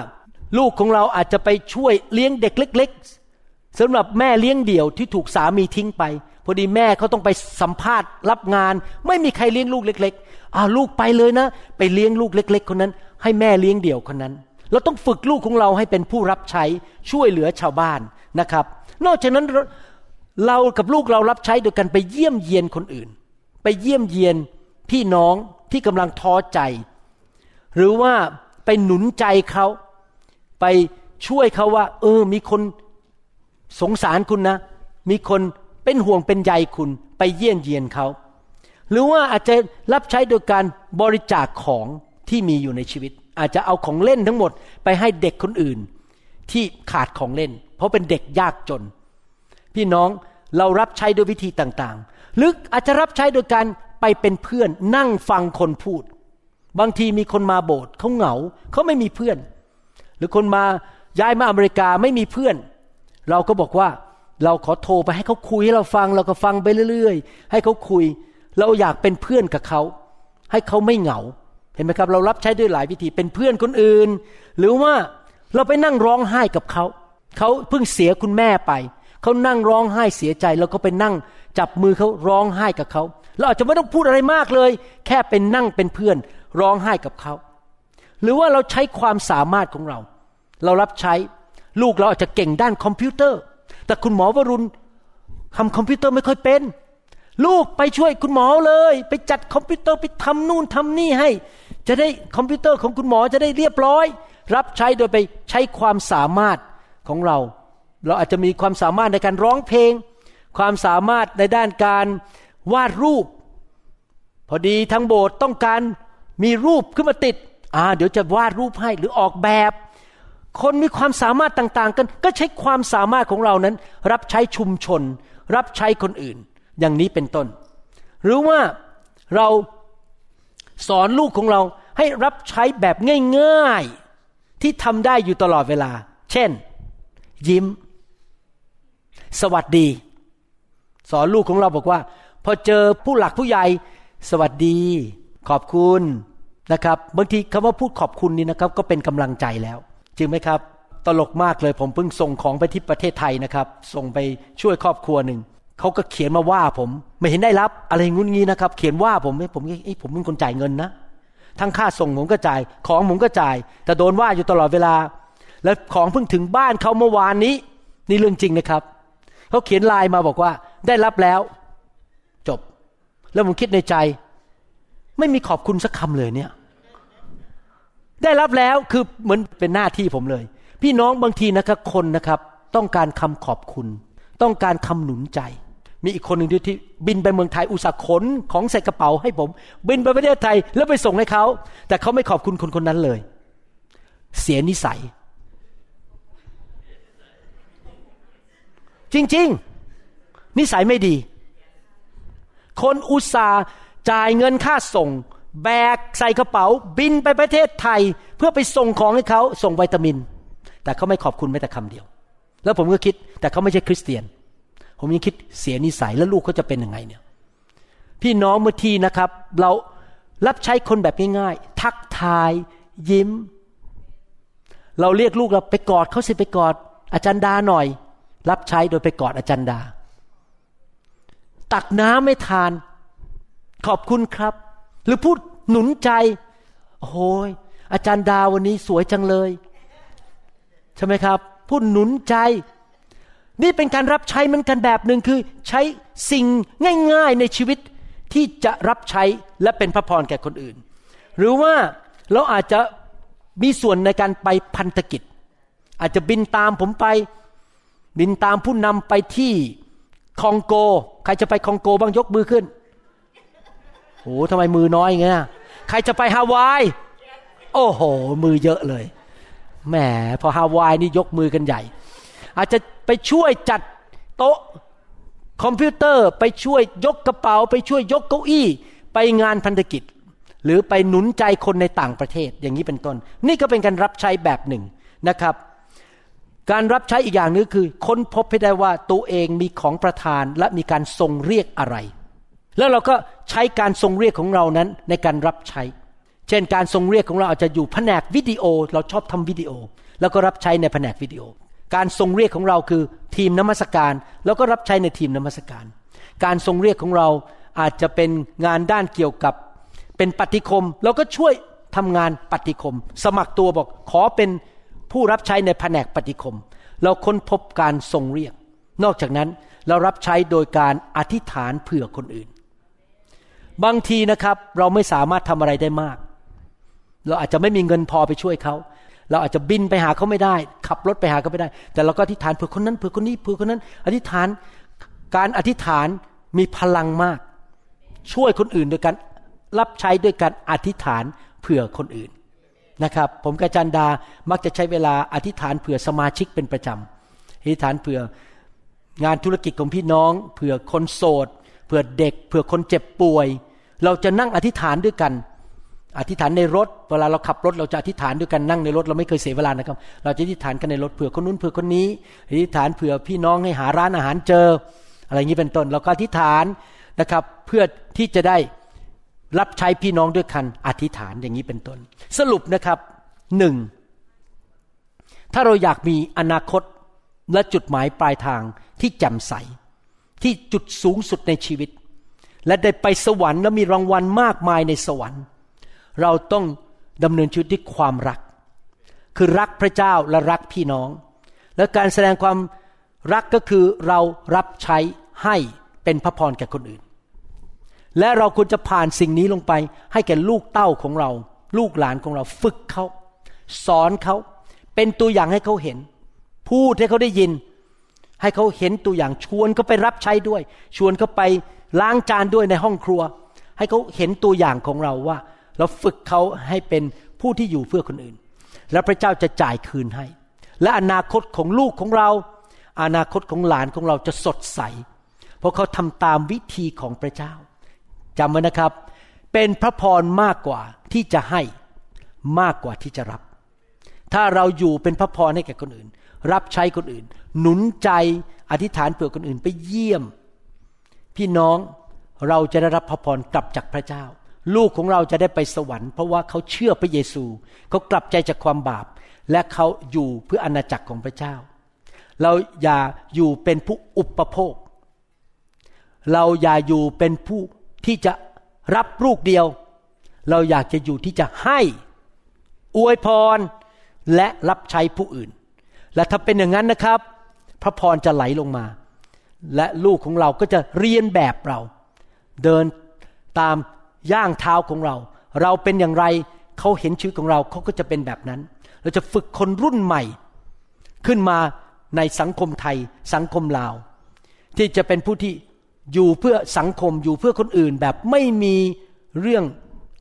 ลูกของเราอาจจะไปช่วยเลี้ยงเด็กเล็ก ๆสำหรับแม่เลี้ยงเดี่ยวที่ถูกสามีทิ้งไป พอดีแม่เขาต้องไปสัมภาษณ์รับงาน ไม่มีใครเลี้ยงลูกเล็กๆอ่าลูกไปเลยนะ ไปเลี้ยงลูกเล็ก ๆ คนนั้น ให้แม่เลี้ยงเดี่ยวคนนั้น เราต้องฝึกลูกของเราให้เป็นผู้รับใช้ช่วยเหลือชาวบ้านนะครับ นอกจากนั้นเรากับลูกเรารับใช้โดยกันไปเยี่ยมเยียนคนอื่น ไปเยี่ยมเยียนพี่น้องที่กำลังท้อใจ หรือว่าไปหนุนใจเขา ไปช่วยเขาว่า เออ มีคนสงสารคุณนะ มีคนเป็นห่วงเป็นใยคุณ ไปเยี่ยมเยียนเขาหรือว่าอาจจะรับใช้โดยการบริจาคของที่มีอยู่ในชีวิต อาจจะเอาของเล่นทั้งหมดไปให้เด็กคนอื่น ที่ขาดของเล่น เพราะเป็นเด็กยากจน พี่น้องเรารับใช้ด้วยวิธีต่างๆ หรืออาจจะรับใช้โดยการไปเป็นเพื่อนนั่งฟังคนพูด บางทีมีคนมาโบสถ์เขาเหงาเขาไม่มีเพื่อน หรือคนมาย้ายมาอเมริกาไม่มีเพื่อน เราก็บอกว่าเราขอโทรไปให้เขาคุยให้เราฟัง เราก็ฟังไปเรื่อยๆ ให้เขาคุย เราอยากเป็นเพื่อนกับเขา ให้เขาไม่เหงา เห็นไหมครับ เรารับใช้ด้วยหลายวิธีเป็นเพื่อนคนอื่น หรือว่าเราไปนั่งร้องไห้กับเขา เขาเพิ่งเสียคุณแม่ไป เขานั่งร้องไห้เสียใจเราก็ไปนั่งจับมือเขาร้องไห้กับเขา เราอาจจะไม่ต้องพูดอะไรมากเลย แค่เป็นนั่งเป็นเพื่อน ร้องไห้กับเขา หรือว่าเราใช้ความสามารถของเรา เรารับใช้ลูกเราอาจจะเก่งด้านคอมพิวเตอร์ แต่คุณหมอวรุณทำคอมพิวเตอร์ไม่ค่อยเป็น ลูกไปช่วยคุณหมอเลย ไปจัดคอมพิวเตอร์ไปทำนู่นทำนี่ให้ จะได้คอมพิวเตอร์ของคุณหมอจะได้เรียบร้อย รับใช้โดยไปใช้ความสามารถของเรา เราอาจจะมีความสามารถในการร้องเพลง ความสามารถในด้านการวาดรูป พอดีทางโบสถ์ต้องการมีรูปขึ้นมาติด อ่าเดี๋ยวจะวาดรูปให้หรือออกแบบ คนมีความสามารถต่าง ๆ กัน ก็ใช้ความสามารถของเรานั้น รับใช้ชุมชน รับใช้คนอื่น อย่างนี้เป็นต้น หรือว่าเราสอนลูกของเราให้รับใช้แบบง่าย ๆ ที่ทำได้อยู่ตลอดเวลา เช่น ยิ้ม สวัสดี สอนลูกของเราบอกว่า พอเจอผู้หลักผู้ใหญ่ สวัสดี ขอบคุณ นะครับบางทีคำว่าพูดขอบคุณนี่นะครับก็เป็นกำลังใจแล้ว จริงไหมครับ ตลกมากเลยผมเพิ่งส่งของไปที่ประเทศไทยนะครับ ส่งไปช่วยครอบครัวหนึ่งเขาก็เขียนมาว่าผมไม่เห็นได้รับอะไรงุนงี้นะครับ เขียนว่าผมผมไอ้ผมเป็นคนจ่ายเงินนะทั้งค่าส่งผมก็จ่ายของผมก็จ่าย แต่โดนว่าอยู่ตลอดเวลา แล้วของเพิ่งถึงบ้านเขาเมื่อวานนี้ นี่เรื่องจริงนะครับเขาเขียนไลน์มาบอกว่าได้รับแล้ว จบ แล้วผมคิดในใจ ไม่มีขอบคุณสักคำเลยเนี่ย ได้รับแล้วคือเหมือนเป็นหน้าที่ผมเลย พี่น้องบางทีนะครับคนนะครับ ต้องการคำขอบคุณ ต้องการคำหนุนใจ มีอีกคนหนึ่งที่ บินไปเมืองไทยอุตส่าห์ขนของใส่กระเป๋าให้ผม บินไปประเทศไทยแล้วไปส่งให้เขา แต่เขาไม่ขอบคุณคนคนนั้นเลย เสียนิสัย จริง ๆ นิสัยไม่ดี คนอุตส่าห์ จ่ายเงินค่าส่ง แบกใส่กระเป๋า บินไปประเทศไทย เพื่อไปส่งของให้เขาส่งวิตามิน แต่เขาไม่ขอบคุณแม้แต่คำเดียว แล้วผมก็คิดแต่เขาไม่ใช่คริสเตียน ผมยังคิดเสียนิสัยแล้วลูกเขาจะเป็นยังไงเนี่ยพี่น้องเมื่อทีนะครับ เรารับใช้คนแบบง่ายๆทักทาย ยิ้ม เราเรียกลูกเราไปกอดเขาสิไปกอด อาจารย์ดาหน่อย รับใช้โดยไปกอดอาจารย์ดา ตักน้ำไม่ทาน ขอบคุณครับ หรือพูดหนุนใจโอ้ยอาจารย์ดาวันนี้สวยจังเลย ใช่ไหมครับ พูดหนุนใจ นี่เป็นการรับใช้มันกันแบบหนึ่งคือ ใช้สิ่งง่าย ๆในชีวิตที่จะรับใช้และเป็นพระพรแก่คนอื่น หรือว่าเราอาจจะมีส่วนในการไปพันธกิจ อาจจะบินตามผมไป บินตามผู้นำไปที่คองโก ใครจะไปคองโกบ้างยกมือขึ้น โอ้ทำไมมือน้อยอย่างเงี้ยใครจะไปฮาวาย โอ้โห มือเยอะเลย แหม พอฮาวายนี่ยกมือกันใหญ่ อาจจะไปช่วยจัดโต๊ะคอมพิวเตอร์ไปช่วยยกกระเป๋า ไปช่วยยกเก้าอี้ ไปงานพันธกิจ หรือไปหนุนใจคนในต่างประเทศอย่างนี้เป็นต้น นี่ก็เป็นการรับใช้แบบหนึ่งนะครับ การรับใช้อีกอย่างนึงคือ ค้นพบให้ได้ว่าตัวเองมีของประทานและมีการทรงเรียกอะไร แล้วเราก็ใช้การทรงเรียกของเรานั้นในการรับใช้ เช่นการทรงเรียกของเราอาจจะอยู่แผนกวิดีโอ เราชอบทำวิดีโอ แล้วก็รับใช้ในแผนกวิดีโอ การทรงเรียกของเราคือทีมนมัสการ แล้วก็รับใช้ในทีมนมัสการ การทรงเรียกของเราอาจจะเป็นงานด้านเกี่ยวกับเป็นปฏิคมเราก็ช่วยทำงานปฏิคม สมัครตัวบอกขอเป็นผู้รับใช้ในแผนกปฏิคม เราค้นพบการทรงเรียก นอกจากนั้นเรารับใช้โดยการอธิษฐานเผื่อคนอื่น บางทีนะครับเราไม่สามารถทำอะไรได้มาก เราอาจจะไม่มีเงินพอไปช่วยเขา เราอาจจะบินไปหาเขาไม่ได้ ขับรถไปหาเขาไม่ได้ แต่เราก็อธิษฐานเผื่อคนนั้นเผื่อคนนี้เผื่อคนนั้น อธิษฐานการอธิษฐานมีพลังมาก ช่วยคนอื่นโดยการรับใช้ด้วยการอธิษฐานเผื่อคนอื่นนะครับ ผมกับจันดามักจะใช้เวลาอธิษฐานเผื่อสมาชิกเป็นประจำอธิษฐานเผื่องานธุรกิจของพี่น้อง เผื่อคนโสด เผื่อเด็กเผื่อคนเจ็บป่วย เราจะนั่งอธิษฐานด้วยกัน อธิษฐานในรถ เวลาเราขับรถเราจะอธิษฐานด้วยกันนั่งในรถเราไม่เคยเสียเวลานะครับ เราจะอธิษฐานกันในรถเผื่อคนนู้นเผื่อคนนี้ อธิษฐานเผื่อพี่น้องให้หาร้านอาหารเจอ อะไรอย่างนี้เป็นต้น เราก็อธิษฐานนะครับเพื่อที่จะได้รับใช้พี่น้องด้วยกันอธิษฐานอย่างนี้เป็นต้น สรุปนะครับหนึ่งถ้าเราอยากมีอนาคตและจุดหมายปลายทางที่แจ่มใส ที่จุดสูงสุดในชีวิต และได้ไปสวรรค์และมีรางวัลมากมายในสวรรค์ เราต้องดำเนินชีวิตด้วยความรัก คือรักพระเจ้าและรักพี่น้อง และการแสดงความรักก็คือเรารับใช้ให้เป็นพระพรแก่คนอื่น และเราควรจะผ่านสิ่งนี้ลงไป ให้แก่ลูกเต้าของเรา ลูกหลานของเราฝึกเขา สอนเขาเป็นตัวอย่างให้เขาเห็น พูดให้เขาได้ยิน ให้เขาเห็นตัวอย่างชวนเขาไปรับใช้ด้วย ชวนเขาไปล้างจานด้วยในห้องครัว ให้เขาเห็นตัวอย่างของเราว่า เราฝึกเขาให้เป็นผู้ที่อยู่เพื่อคนอื่น แล้วพระเจ้าจะจ่ายคืนให้ และอนาคตของลูกของเรา อนาคตของหลานของเราจะสดใส เพราะเขาทำตามวิธีของพระเจ้าจำไว้นะครับ เป็นพระพรมากกว่าที่จะให้มากกว่าที่จะรับ ถ้าเราอยู่เป็นพระพรให้แก่คนอื่น รับใช้คนอื่น หนุนใจอธิษฐานเผื่อคนอื่นไปเยี่ยม พี่น้องเราจะได้รับพระพรกลับจากพระเจ้า ลูกของเราจะได้ไปสวรรค์เพราะว่าเขาเชื่อพระเยซู เขากลับใจจากความบาป และเขาอยู่เพื่ออนาจักรของพระเจ้า เราอย่าอยู่เป็นผู้อุปโภค เราอย่าอยู่เป็นผู้ที่จะรับลูกเดียว เราอยากจะอยู่ที่จะให้ อวยพรและรับใช้ผู้อื่น และถ้าเป็นอย่างนั้นนะครับ พระพรจะไหลลงมา และลูกของเราก็จะเรียนแบบเรา เดินตามย่างเท้าของเรา เราเป็นอย่างไรเขาเห็นชีวิตของเราเขาก็จะเป็นแบบนั้น เราจะฝึกคนรุ่นใหม่ ขึ้นมาในสังคมไทยสังคมลาว ที่จะเป็นผู้ที่อยู่เพื่อสังคมอยู่เพื่อคนอื่นแบบไม่มีเรื่อง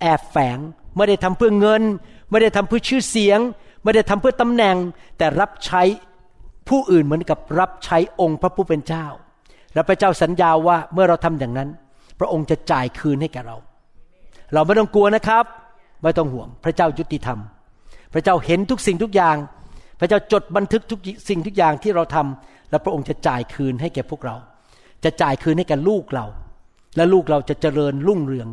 แอบแฝง ไม่ได้ทำเพื่อเงิน ไม่ได้ทำเพื่อชื่อเสียง ไม่ได้ทำเพื่อตำแหน่งแต่รับใช้ผู้อื่นเหมือนกับรับใช้องค์พระผู้เป็นเจ้า และพระเจ้าสัญญาว่าเมื่อเราทำอย่างนั้น พระองค์จะจ่ายคืนให้แก่เรา เราไม่ต้องกลัวนะครับ ไม่ต้องห่วงพระเจ้ายุติธรรม พระเจ้าเห็นทุกสิ่งทุกอย่าง พระเจ้าจดบันทึกทุกสิ่งทุกอย่างที่เราทำและพระองค์จะจ่ายคืนให้แก่พวกเรา จะจ่ายคืนให้แก่ลูกเรา และลูกเราจะเจริญรุ่งเรือง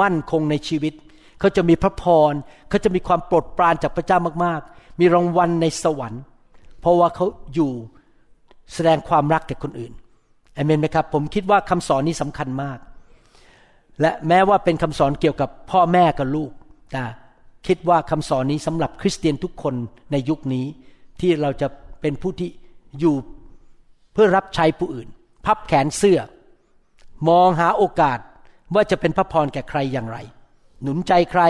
มั่นคงในชีวิต เขาจะมีพระพรเขาจะมีความโปรดปรานจากพระเจ้ามากๆ มีรางวัลในสวรรค์ เพราะว่าเขาอยู่แสดงความรักแก่คนอื่นเอเมนไหมครับ ผมคิดว่าคำสอนนี้สำคัญมาก และแม้ว่าเป็นคำสอนเกี่ยวกับพ่อแม่กับลูก แต่คิดว่าคำสอนนี้สำหรับคริสเตียนทุกคนในยุคนี้ที่เราจะเป็นผู้ที่อยู่เพื่อรับใช้ผู้อื่น พับแขนเสื้อ มองหาโอกาสว่าจะเป็นพระพรแก่ใครอย่างไร หนุนใจใคร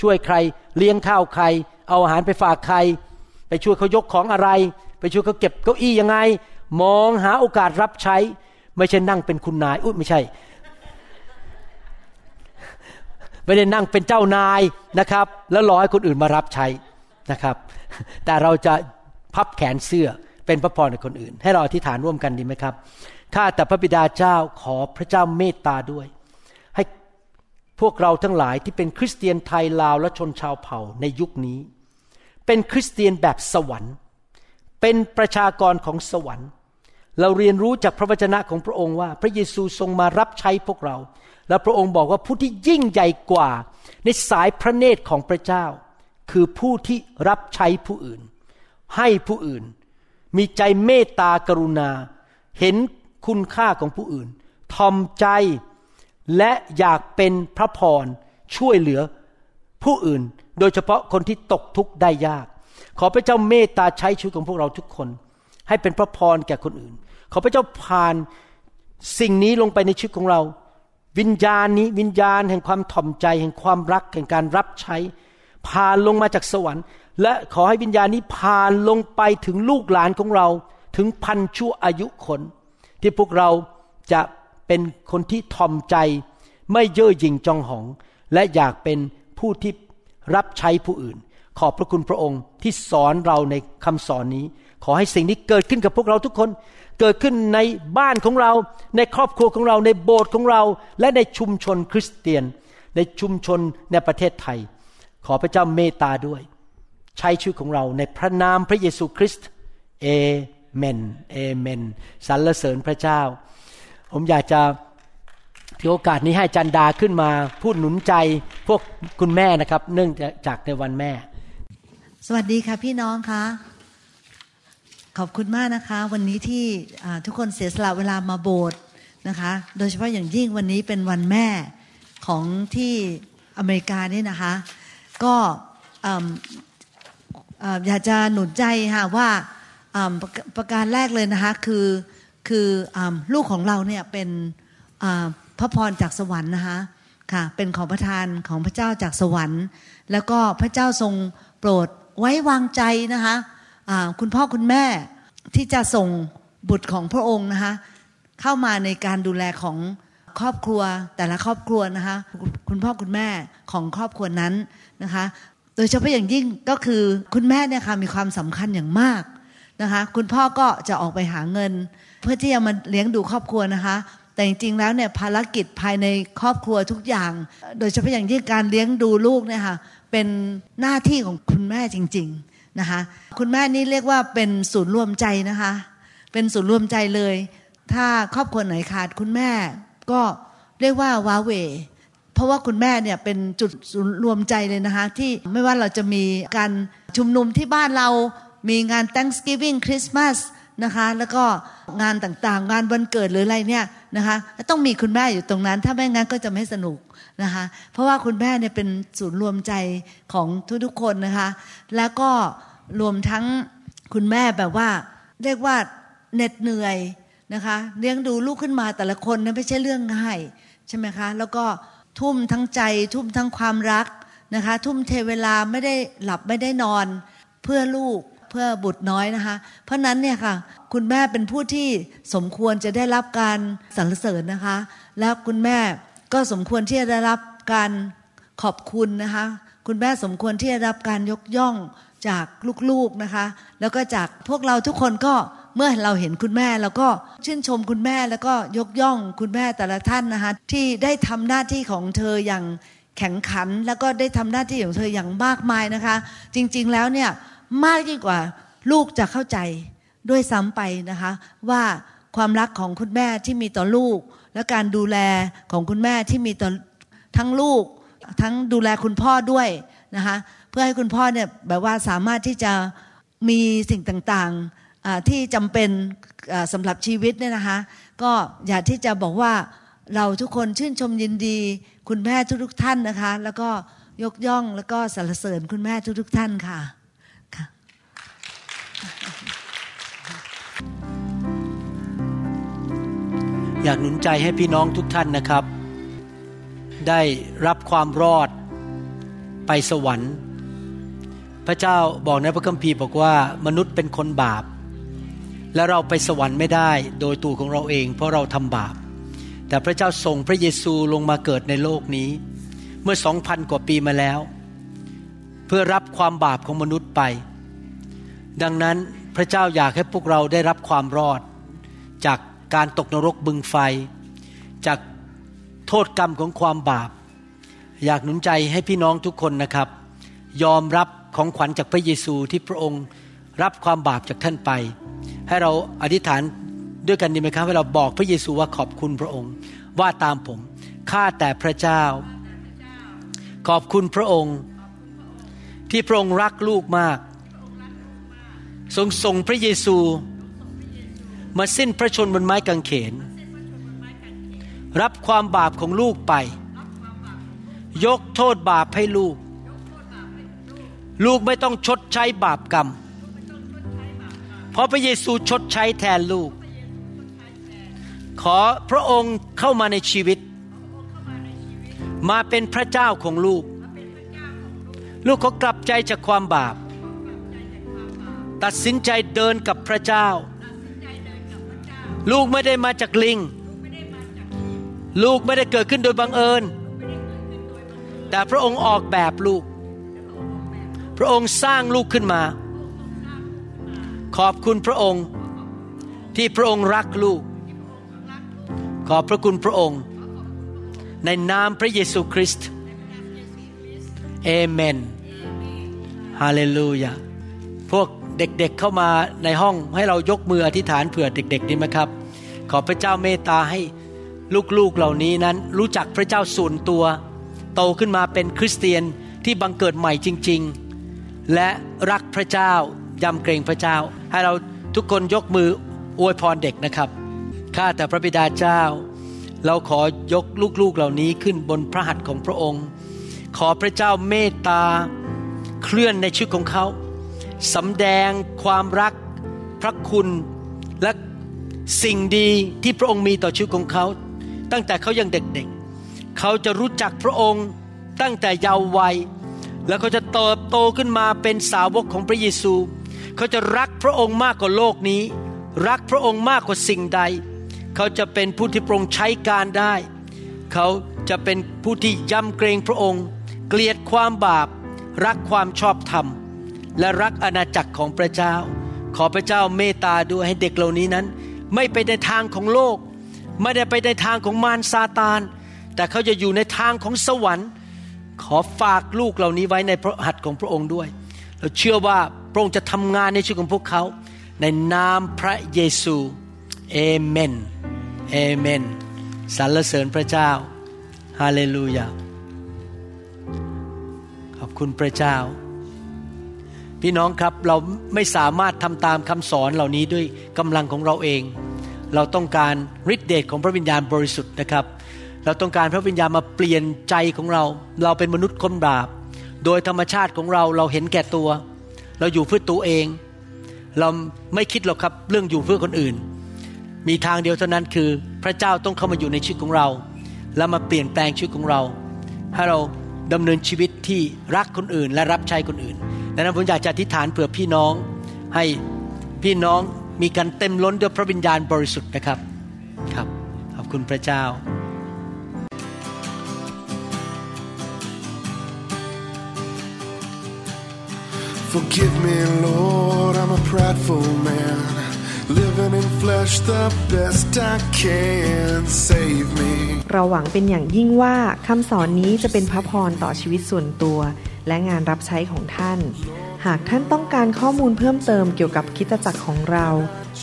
ช่วยใคร เลี้ยงข้าวใคร เอาอาหารไปฝากใคร ไปช่วยเขายกของอะไร ไปช่วยเขาเก็บเก้าอี้ยังไง มองหาโอกาสรับใช้ ไม่ใช่นั่งเป็นคุณนายอุ้ยไม่ใช่ไม่ได้นั่งเป็นเจ้านายนะครับ แล้วรอให้คนอื่นมารับใช้นะครับ แต่เราจะพับแขนเสื้อเป็นพระพรในคนอื่น ให้เราอธิษฐานร่วมกันดีไหมครับข้าแต่พระบิดาเจ้าขอพระเจ้าเมตตาด้วย พวกเราทั้งหลายที่เป็นคริสเตียนไทยลาวและชนชาวเผ่าในยุคนี้ เป็นคริสเตียนแบบสวรรค์ เป็นประชากรของสวรรค์ เราเรียนรู้จากพระวจนะของพระองค์ว่า พระเยซูทรงมารับใช้พวกเรา และพระองค์บอกว่าผู้ที่ยิ่งใหญ่กว่าในสายพระเนตรของพระเจ้า คือผู้ที่รับใช้ผู้อื่น ให้ผู้อื่น มีใจเมตตากรุณา เห็นคุณค่าของผู้อื่น ทอมใจ และอยากเป็นพระพรช่วยเหลือผู้อื่น โดยเฉพาะคนที่ตกทุกข์ได้ยาก ขอพระเจ้าเมตตาใช้ชีวิตของพวกเราทุกคน ให้เป็นพระพรแก่คนอื่น ขอพระเจ้าผ่านสิ่งนี้ลงไปในชีวิตของเรา วิญญาณนี้วิญญาณแห่งความถ่อมใจ แห่งความรักแห่งการรับใช้ผ่านลงมาจากสวรรค์ และขอให้วิญญาณนี้ผ่านลงไปถึงลูกหลานของเราถึงพันชั่วอายุคน ที่พวกเราจะ เป็นคนที่ทอมใจ ไม่เย่อหยิ่งจองหอง และอยากเป็นผู้ที่รับใช้ผู้อื่น ขอบพระคุณพระองค์ที่สอนเราในคำสอนนี้ ขอให้สิ่งนี้เกิดขึ้นกับพวกเราทุกคน เกิดขึ้นในบ้านของเรา ในครอบครัวของเรา ในโบสถ์ของเรา และในชุมชนคริสเตียน ในชุมชนในประเทศไทย ขอพระเจ้าเมตตาด้วย ใช้ชีวิตของเราในพระนามพระเยซูคริสต์เอเมน เอเมน สรรเสริญพระเจ้า ผมอยากจะถือโอกาสนี้ให้จันดาขึ้นมา พูดหนุนใจพวกคุณแม่นะครับ เนื่องจากในวันแม่ สวัสดีค่ะพี่น้องคะขอบคุณมากนะคะ วันนี้ที่ทุกคนเสียสละเวลามาโบสถ์นะคะ โดยเฉพาะอย่างยิ่งวันนี้เป็นวันแม่ของที่อเมริกานี่นะคะ ก็อยากจะหนุนใจค่ะว่าประประการแรกเลยนะคะคือ คืออลูกของเราเนี่ยเป็นพระพรจากสวรรค์นะคะค่ะเป็นของประทานของพระเจ้าจากสวรรค์ แล้วก็พระเจ้าทรงโปรดไว้วางใจนะคะคุณพ่อคุณแม่ที่จะส่งบุตรของพระองค์นะคะเข้ามาในการดูแลของครอบครัวแต่ละครอบครัวนะคะคุณพ่อคุณแม่ของครอบครัวนั้นนะคะ โดยเฉพาะอย่างยิ่งก็คือคุณแม่เนี่ยค่ะมีความสำคัญอย่างมากนะคะคุณพ่อก็จะออกไปหาเงิน เพื่อที่จะมาเลี้ยงดูครอบครัวนะคะ แต่จริงๆแล้วเนี่ยภารกิจภายในครอบครัวทุกอย่าง โดยเฉพาะอย่างยิ่งการเลี้ยงดูลูกเนี่ยค่ะเป็นหน้าที่ของคุณแม่จริง ๆนะคะ คุณแม่นี่เรียกว่าเป็นศูนย์รวมใจนะคะ เป็นศูนย์รวมใจเลย ถ้าครอบครัวไหนขาดคุณแม่ก็เรียกว่าว้าเวเพราะว่าคุณแม่เนี่ยเป็นจุดรวมใจเลยนะคะที่ไม่ว่าเราจะมีการชุมนุมที่บ้านเรามีงาน Thanksgiving Christmas นะคะแล้วก็งานต่างๆ งานวันเกิดหรืออะไรเนี่ยนะคะต้องมีคุณแม่อยู่ตรงนั้น ถ้าไม่งั้นก็จะไม่สนุกนะคะเพราะว่าคุณแม่เนี่ยเป็นศูนย์รวมใจของทุกๆคนนะคะแล้วก็รวมทั้งคุณแม่แบบว่า เรียกว่าเหน็ดเหนื่อยนะคะเลี้ยงดูลูกขึ้นมาแต่ละคนนั้นไม่ใช่เรื่องง่ายใช่ไหมคะแล้วก็ทุ่มทั้งใจ ทุ่มทั้งความรักนะคะทุ่มเทเวลาไม่ได้หลับไม่ได้นอนเพื่อลูก เพื่อบุตรน้อยนะคะ เพราะนั้นเนี่ยค่ะ คุณแม่เป็นผู้ที่สมควรจะได้รับการสรรเสริญนะคะ แล้วคุณแม่ก็สมควรที่จะได้รับการขอบคุณนะคะ คุณแม่สมควรที่จะรับการยกย่องจากลูกๆนะคะ แล้วก็จากพวกเราทุกคนก็เมื่อเราเห็นคุณแม่เราก็ชื่นชมคุณแม่แล้วก็ยกย่องคุณแม่แต่ละท่านนะคะที่ได้ทำหน้าที่ของเธออย่างแข็งขัน แล้วก็ได้ทำหน้าที่ของเธออย่างมากมายนะคะ จริงๆแล้วเนี่ย มากยิ่งกว่าลูกจะเข้าใจด้วยซ้ำไปนะคะ ว่าความรักของคุณแม่ที่มีต่อลูก และการดูแลของคุณแม่ที่มีต่อทั้งลูก ทั้งดูแลคุณพ่อด้วยนะคะเพื่อให้คุณพ่อเนี่ยแบบว่าสามารถที่จะมีสิ่งต่างๆที่จำเป็นสำหรับชีวิตเนี่ยนะคะ ก็อยากที่จะบอกว่าเราทุกคนชื่นชมยินดี คุณแม่ทุกๆท่านนะคะ แล้วก็ยกย่องแล้วก็สรรเสริญคุณแม่ทุกๆท่านค่ะ อยากหนุนใจให้พี่น้องทุกท่านนะครับ ได้รับความรอดไปสวรรค์ พระเจ้าบอกในพระคัมภีร์บอกว่ามนุษย์เป็นคนบาป และเราไปสวรรค์ไม่ได้โดยตัวของเราเอง เพราะเราทำบาป แต่พระเจ้าส่งพระเยซูลงมาเกิดในโลกนี้ เมื่อสองพันกว่าปีมาแล้ว เพื่อรับความบาปของมนุษย์ไป ดังนั้นพระเจ้าอยากให้พวกเราได้รับความรอด จากการตกนรกบึงไฟ จากโทษกรรมของความบาป อยากหนุนใจให้พี่น้องทุกคนนะครับ ยอมรับของขวัญจากพระเยซูที่พระองค์รับความบาปจากท่านไป ให้เราอธิษฐานด้วยกันดีไหมครับให้เราบอกพระเยซูว่าขอบคุณพระองค์ ว่าตามผมข้าแต่พระเจ้า ขอบคุณพระองค์ ที่พระองค์รักลูกมาก ทรงส่งพระเยซู มาสิ้นพระชนบนไม้กางเขน รับความบาปของลูกไป ยกโทษบาปให้ลูก ลูกไม่ต้องชดใช้บาปกรรม เพราะพระเยซูชดใช้แทนลูก ขอพระองค์เข้ามาในชีวิต มาเป็นพระเจ้าของลูก ลูกเขากลับใจจากความบาป ตัดสินใจเดินกับพระเจ้า ลูกไม่ได้มาจากลิง ลูกไม่ได้เกิดขึ้นโดยบังเอิญ แต่พระองค์ออกแบบลูก พระองค์สร้างลูกขึ้นมา ขอบคุณพระองค์ที่พระองค์รักลูก ขอบพระคุณพระองค์ ในนามพระเยซูคริสต์เอเมน ฮาเลลูยา พวก เด็กๆเข้ามาในห้องให้เรายกมืออธิษฐานเผื่อเด็กๆดีไหมครับ ขอพระเจ้าเมตตาให้ลูกๆเหล่านี้นั้น รู้จักพระเจ้าส่วนตัว โตขึ้นมาเป็นคริสเตียนที่บังเกิดใหม่จริง ๆ และรักพระเจ้ายำเกรงพระเจ้า ให้เราทุกคนยกมืออวยพรเด็กนะครับข้าแต่พระบิดาเจ้า เราขอยกลูกๆเหล่านี้ขึ้นบนพระหัตถ์ของพระองค์ ขอพระเจ้าเมตตาเคลื่อนในชีวิตของเขา สำแดงความรัก พระคุณและสิ่งดีที่พระองค์มีต่อชีวิตของเขา ตั้งแต่เขายังเด็กๆ เขาจะรู้จักพระองค์ตั้งแต่เยาว์วัย แล้วเขาจะเติบโตขึ้นมาเป็นสาวกของพระเยซู เขาจะรักพระองค์มากกว่าโลกนี้ รักพระองค์มากกว่าสิ่งใด เขาจะเป็นผู้ที่พระองค์ใช้การได้ เขาจะเป็นผู้ที่ยำเกรงพระองค์ เกลียดความบาป รักความชอบธรรม และรักอาณาจักรของพระเจ้า ขอพระเจ้าเมตตาด้วยให้เด็กเหล่านี้นั้น ไม่ไปในทางของโลก ไม่ได้ไปในทางของมารซาตาน แต่เขาจะอยู่ในทางของสวรรค์ ขอฝากลูกเหล่านี้ไว้ในพระหัตถ์ของพระองค์ด้วย เราเชื่อว่าพระองค์จะทำงานในชีวิตของพวกเขา ในนามพระเยซูเอเมนเอเมนสรรเสริญพระเจ้าฮาเลลูยาขอบคุณพระเจ้า พี่น้องครับเราไม่สามารถทำตามคำสอนเหล่านี้ด้วยกำลังของเราเอง เราต้องการฤทธิเดชของพระวิญญาณบริสุทธิ์นะครับ เราต้องการพระวิญญาณมาเปลี่ยนใจของเรา เราเป็นมนุษย์คนบาป โดยธรรมชาติของเราเราเห็นแก่ตัว เราอยู่เพื่อตัวเอง เราไม่คิดหรอกครับเรื่องอยู่เพื่อคนอื่น มีทางเดียวเท่านั้นคือพระเจ้าต้องเข้ามาอยู่ในชีวิตของเรา แล้วมาเปลี่ยนแปลงชีวิตของเรา ให้เราดำเนินชีวิตที่รักคนอื่นและรับใช้คนอื่น ดังนั้นผมอยากจะอธิษฐานเผื่อพี่น้อง ให้พี่น้องมีการเต็มล้นด้วยพระวิญญาณบริสุทธิ์นะครับ ครับ ขอบคุณพระเจ้า Forgive me, Lord, I'm a prideful man. Living in flesh the best I can. Save me. เราหวังเป็นอย่างยิ่งว่าคำสอนนี้จะเป็นพระพรต่อชีวิตส่วนตัว และงานรับใช้ของท่าน หากท่านต้องการข้อมูลเพิ่มเติมเกี่ยวกับคิดตจักรของเรา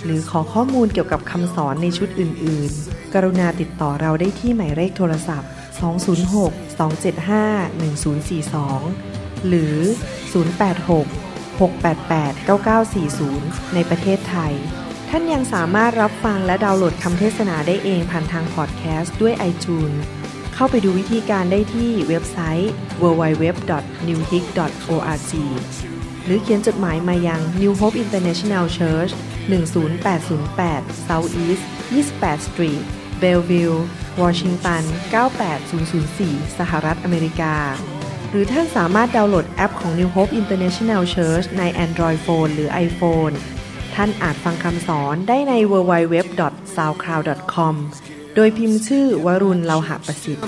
หรือขอข้อมูลเกี่ยวกับคำสอนในชุดอื่น ๆ กรุณาติดต่อเราได้ที่หมายเลขโทรศัพท์ 206-275-1042 หรือ 086-688-9940 ในประเทศไทย ท่านยังสามารถรับฟังและดาวน์โหลดคำเทศนาได้เองผ่านทางพอดแคสต์ด้วย iTunes เข้าไปดูวิธีการได้ที่เว็บไซต์ www.newhope.org หรือเขียนจดหมายมายัง New Hope International Church 10808 South East 28 Street Bellevue Washington 98004 สหรัฐอเมริกา หรือท่านสามารถดาวน์โหลดแอปของ New Hope International Church ใน Android Phone หรือ iPhone ท่านอาจฟังคำสอนได้ใน www.soundcloud.com โดยพิมพ์ชื่อวรุณเลาหะประสิทธิ์